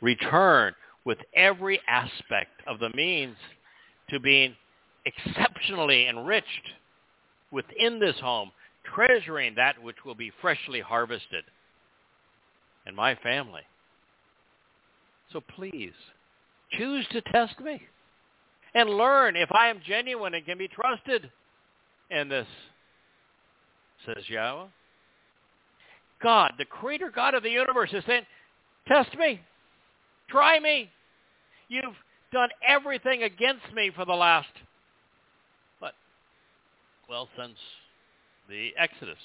return with every aspect of the means to being exceptionally enriched within this home, treasuring that which will be freshly harvested and my family. So please, choose to test me and learn if I am genuine and can be trusted in this, says Yahweh. God, the creator God of the universe is saying, test me. Try me. You've done everything against me for the last, what? Well, since the Exodus.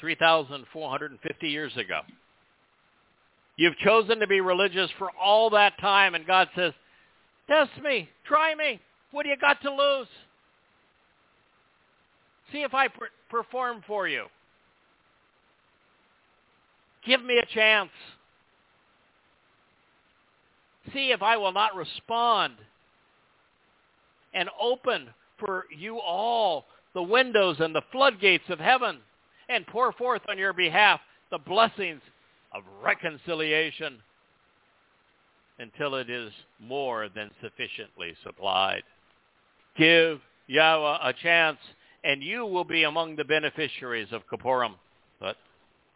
3,450 years ago. You've chosen to be religious for all that time, and God says, test me, try me. What do you got to lose? See if I per- perform for you. Give me a chance. See if I will not respond and open for you all the windows and the floodgates of heaven and pour forth on your behalf the blessings of reconciliation until it is more than sufficiently supplied. Give Yahweh a chance, and you will be among the beneficiaries of Kippurim. But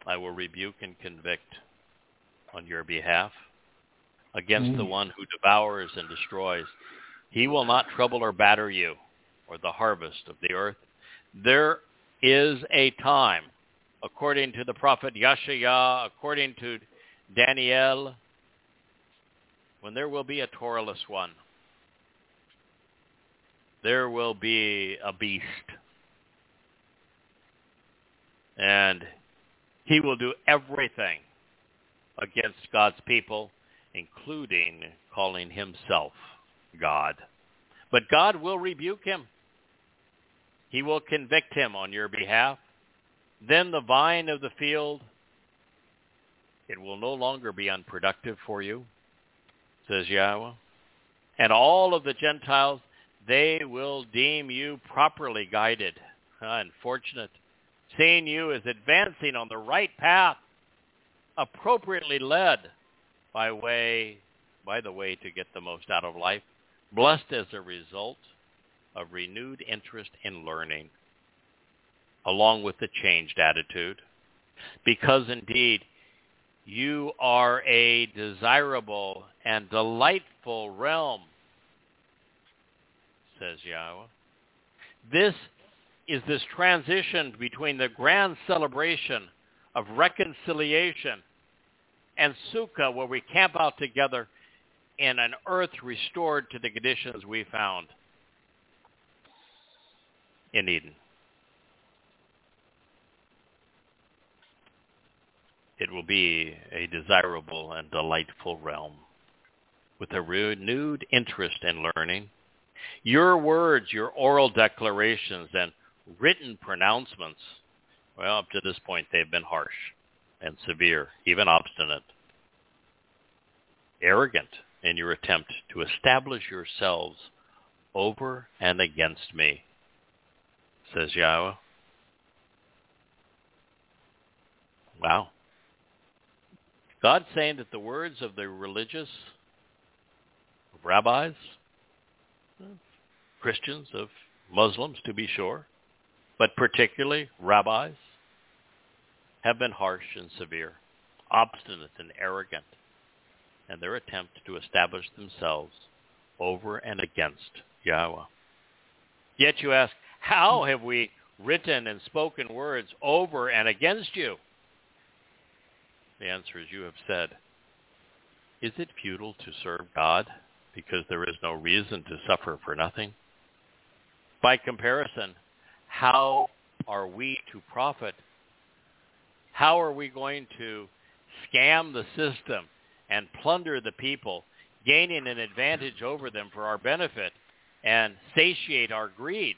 I will rebuke and convict on your behalf against mm. the one who devours and destroys. He will not trouble or batter you or the harvest of the earth. There is a time, according to the prophet Yeshaya, according to Daniel, when there will be a Torahless one. There will be a beast. And he will do everything against God's people, including calling himself God. But God will rebuke him. He will convict him on your behalf. Then the vine of the field, it will no longer be unproductive for you, says Yahweh. And all of the Gentiles, they will deem you properly guided. Unfortunate seeing you as advancing on the right path, appropriately led by way by the way to get the most out of life, blessed as a result of renewed interest in learning, along with the changed attitude, because indeed you are a desirable and delightful realm, says Yahweh. This is this transition between the grand celebration of reconciliation and Sukkah where we camp out together in an earth restored to the conditions we found in Eden. It will be a desirable and delightful realm with a renewed interest in learning. Your words, your oral declarations, and written pronouncements, well, up to this point, they've been harsh and severe, even obstinate, arrogant in your attempt to establish yourselves over and against me, says Yahweh. Wow. God's saying that the words of the religious, of rabbis, Christians, of Muslims to be sure, but particularly rabbis, have been harsh and severe, obstinate and arrogant in their attempt to establish themselves over and against Yahweh. Yet you ask, how have we written and spoken words over and against you? The answer is you have said, is it futile to serve God because there is no reason to suffer for nothing? By comparison, how are we to profit? How are we going to scam the system and plunder the people, gaining an advantage over them for our benefit and satiate our greed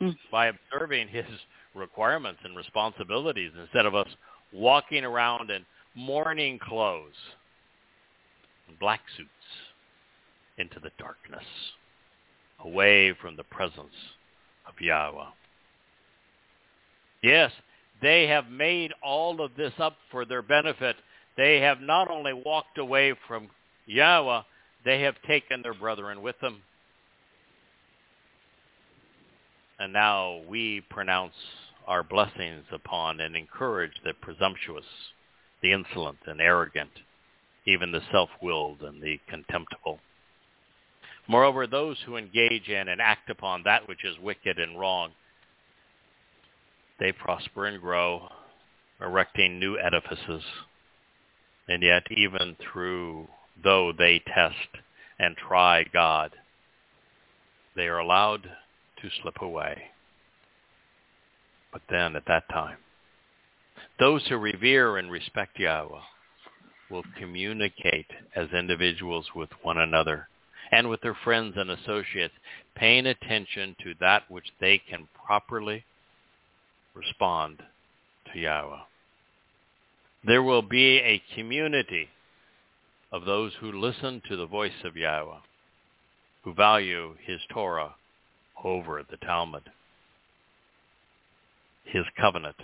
mm. by observing his requirements and responsibilities instead of us walking around in mourning clothes and black suits into the darkness, away from the presence of Yahweh. Yes, they have made all of this up for their benefit, They have not only walked away from Yahweh, they have taken their brethren with them. And now we pronounce our blessings upon and encourage the presumptuous, the insolent and arrogant, even the self-willed and the contemptible. Moreover, those who engage in and act upon that which is wicked and wrong, they prosper and grow, erecting new edifices. And yet, even through, though they test and try God, they are allowed to slip away. But then at that time, those who revere and respect Yahweh will communicate as individuals with one another and with their friends and associates, paying attention to that which they can properly respond to Yahweh. There will be a community of those who listen to the voice of Yahweh, who value his Torah over the Talmud, his covenant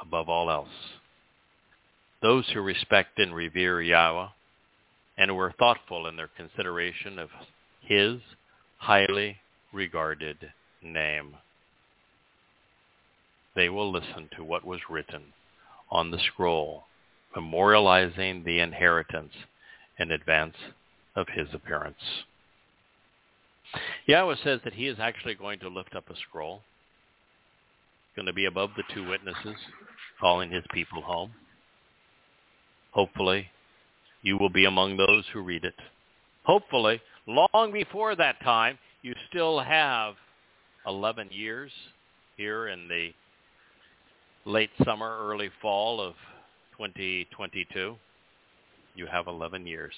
above all else. Those who respect and revere Yahweh and who are thoughtful in their consideration of his highly regarded name. They will listen to what was written on the scroll, memorializing the inheritance in advance of his appearance. Yahweh says that he is actually going to lift up a scroll. Going to be above the two witnesses, calling his people home. Hopefully, you will be among those who read it. Hopefully, long before that time, you still have 11 years here in the late summer, early fall of 2022. You have 11 years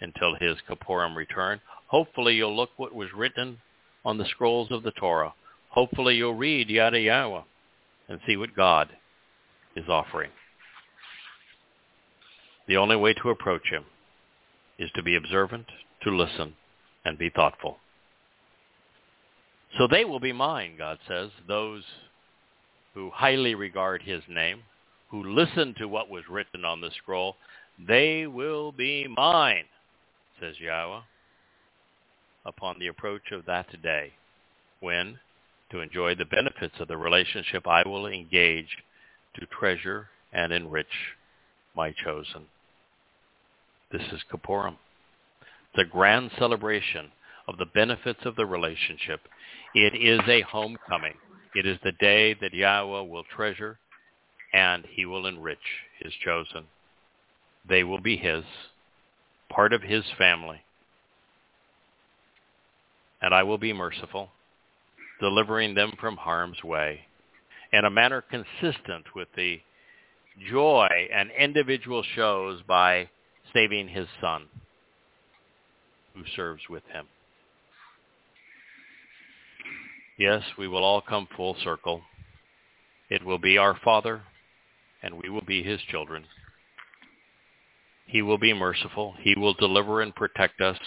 until his Kippurim return. Hopefully you'll look what was written on the scrolls of the Torah. Hopefully you'll read Yada Yahowah and see what God is offering. The only way to approach him is to be observant, to listen, and be thoughtful. So they will be mine, God says, those who highly regard his name, who listen to what was written on the scroll, they will be mine, says Yahweh, upon the approach of that day, when, to enjoy the benefits of the relationship, I will engage to treasure and enrich my chosen. This is Kippurim, the grand celebration of the benefits of the relationship. It is a homecoming. It is the day that Yahweh will treasure and he will enrich his chosen. They will be his, part of his family. And I will be merciful, delivering them from harm's way in a manner consistent with the joy an individual shows by saving his son who serves with him. Yes, we will all come full circle. It will be our Father, and we will be his children. He will be merciful. He will deliver and protect us,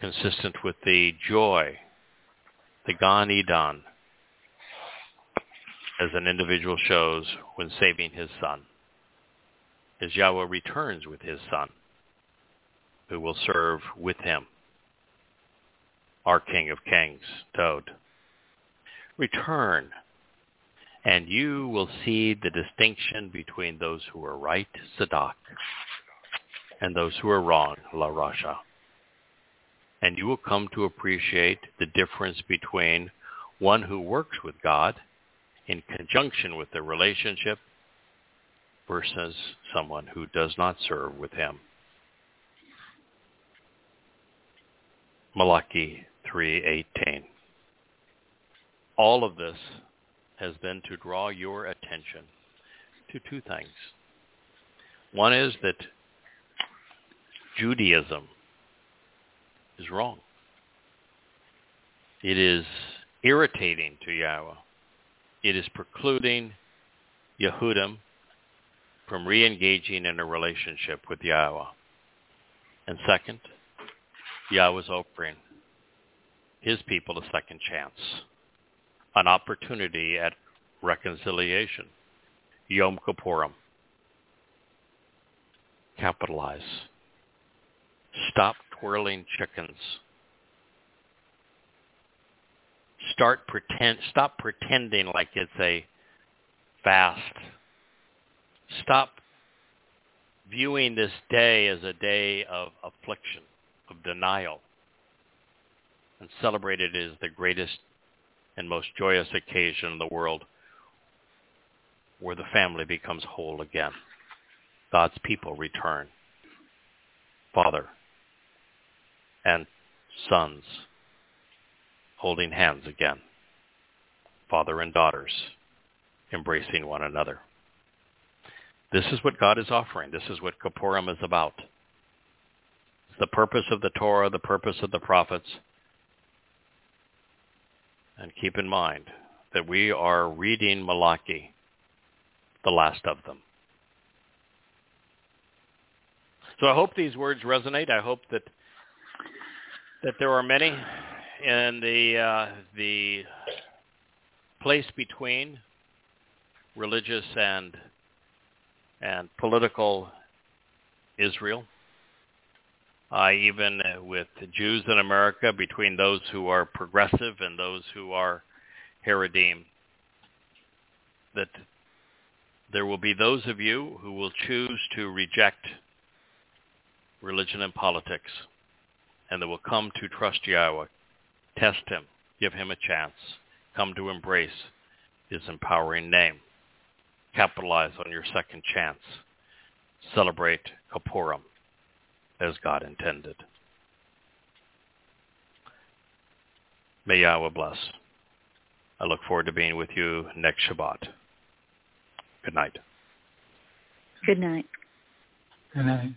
consistent with the joy, the Gan Edan, as an individual shows when saving his son as Yahweh returns with his son, who will serve with him, our King of Kings, Dod. Return, and you will see the distinction between those who are right, Sadak, and those who are wrong, La Rasha. And you will come to appreciate the difference between one who works with God in conjunction with the relationship versus someone who does not serve with him. Malachi 3:18. All of this has been to draw your attention to two things. One is that Judaism is wrong. It is irritating to Yahweh. It is precluding Yehudim from re-engaging in a relationship with Yahweh. And second, Yahweh's offering his people a second chance, an opportunity at reconciliation, Yom Kippurim, Capitalize. Stop twirling chickens. Start pretend stop pretending like it's a fast. Stop viewing this day as a day of affliction, of denial, and celebrate it as the greatest and most joyous occasion in the world where the family becomes whole again. God's people return. Father and sons holding hands again. Father and daughters embracing one another. This is what God is offering. This is what Kippurim is about. It's the purpose of the Torah, the purpose of the prophets. And keep in mind that we are reading Malachi, the last of them. So I hope these words resonate. I hope that that there are many in the uh, the place between religious and and political Israel. Uh, even with Jews in America, between those who are progressive and those who are Haredim, that there will be those of you who will choose to reject religion and politics and that will come to trust Yahweh, test him, give him a chance, come to embrace his empowering name capitalize on your second chance. Celebrate Kippurim as God intended. May Yahweh bless. I look forward to being with you next Shabbat. Good night. Good night. Good night.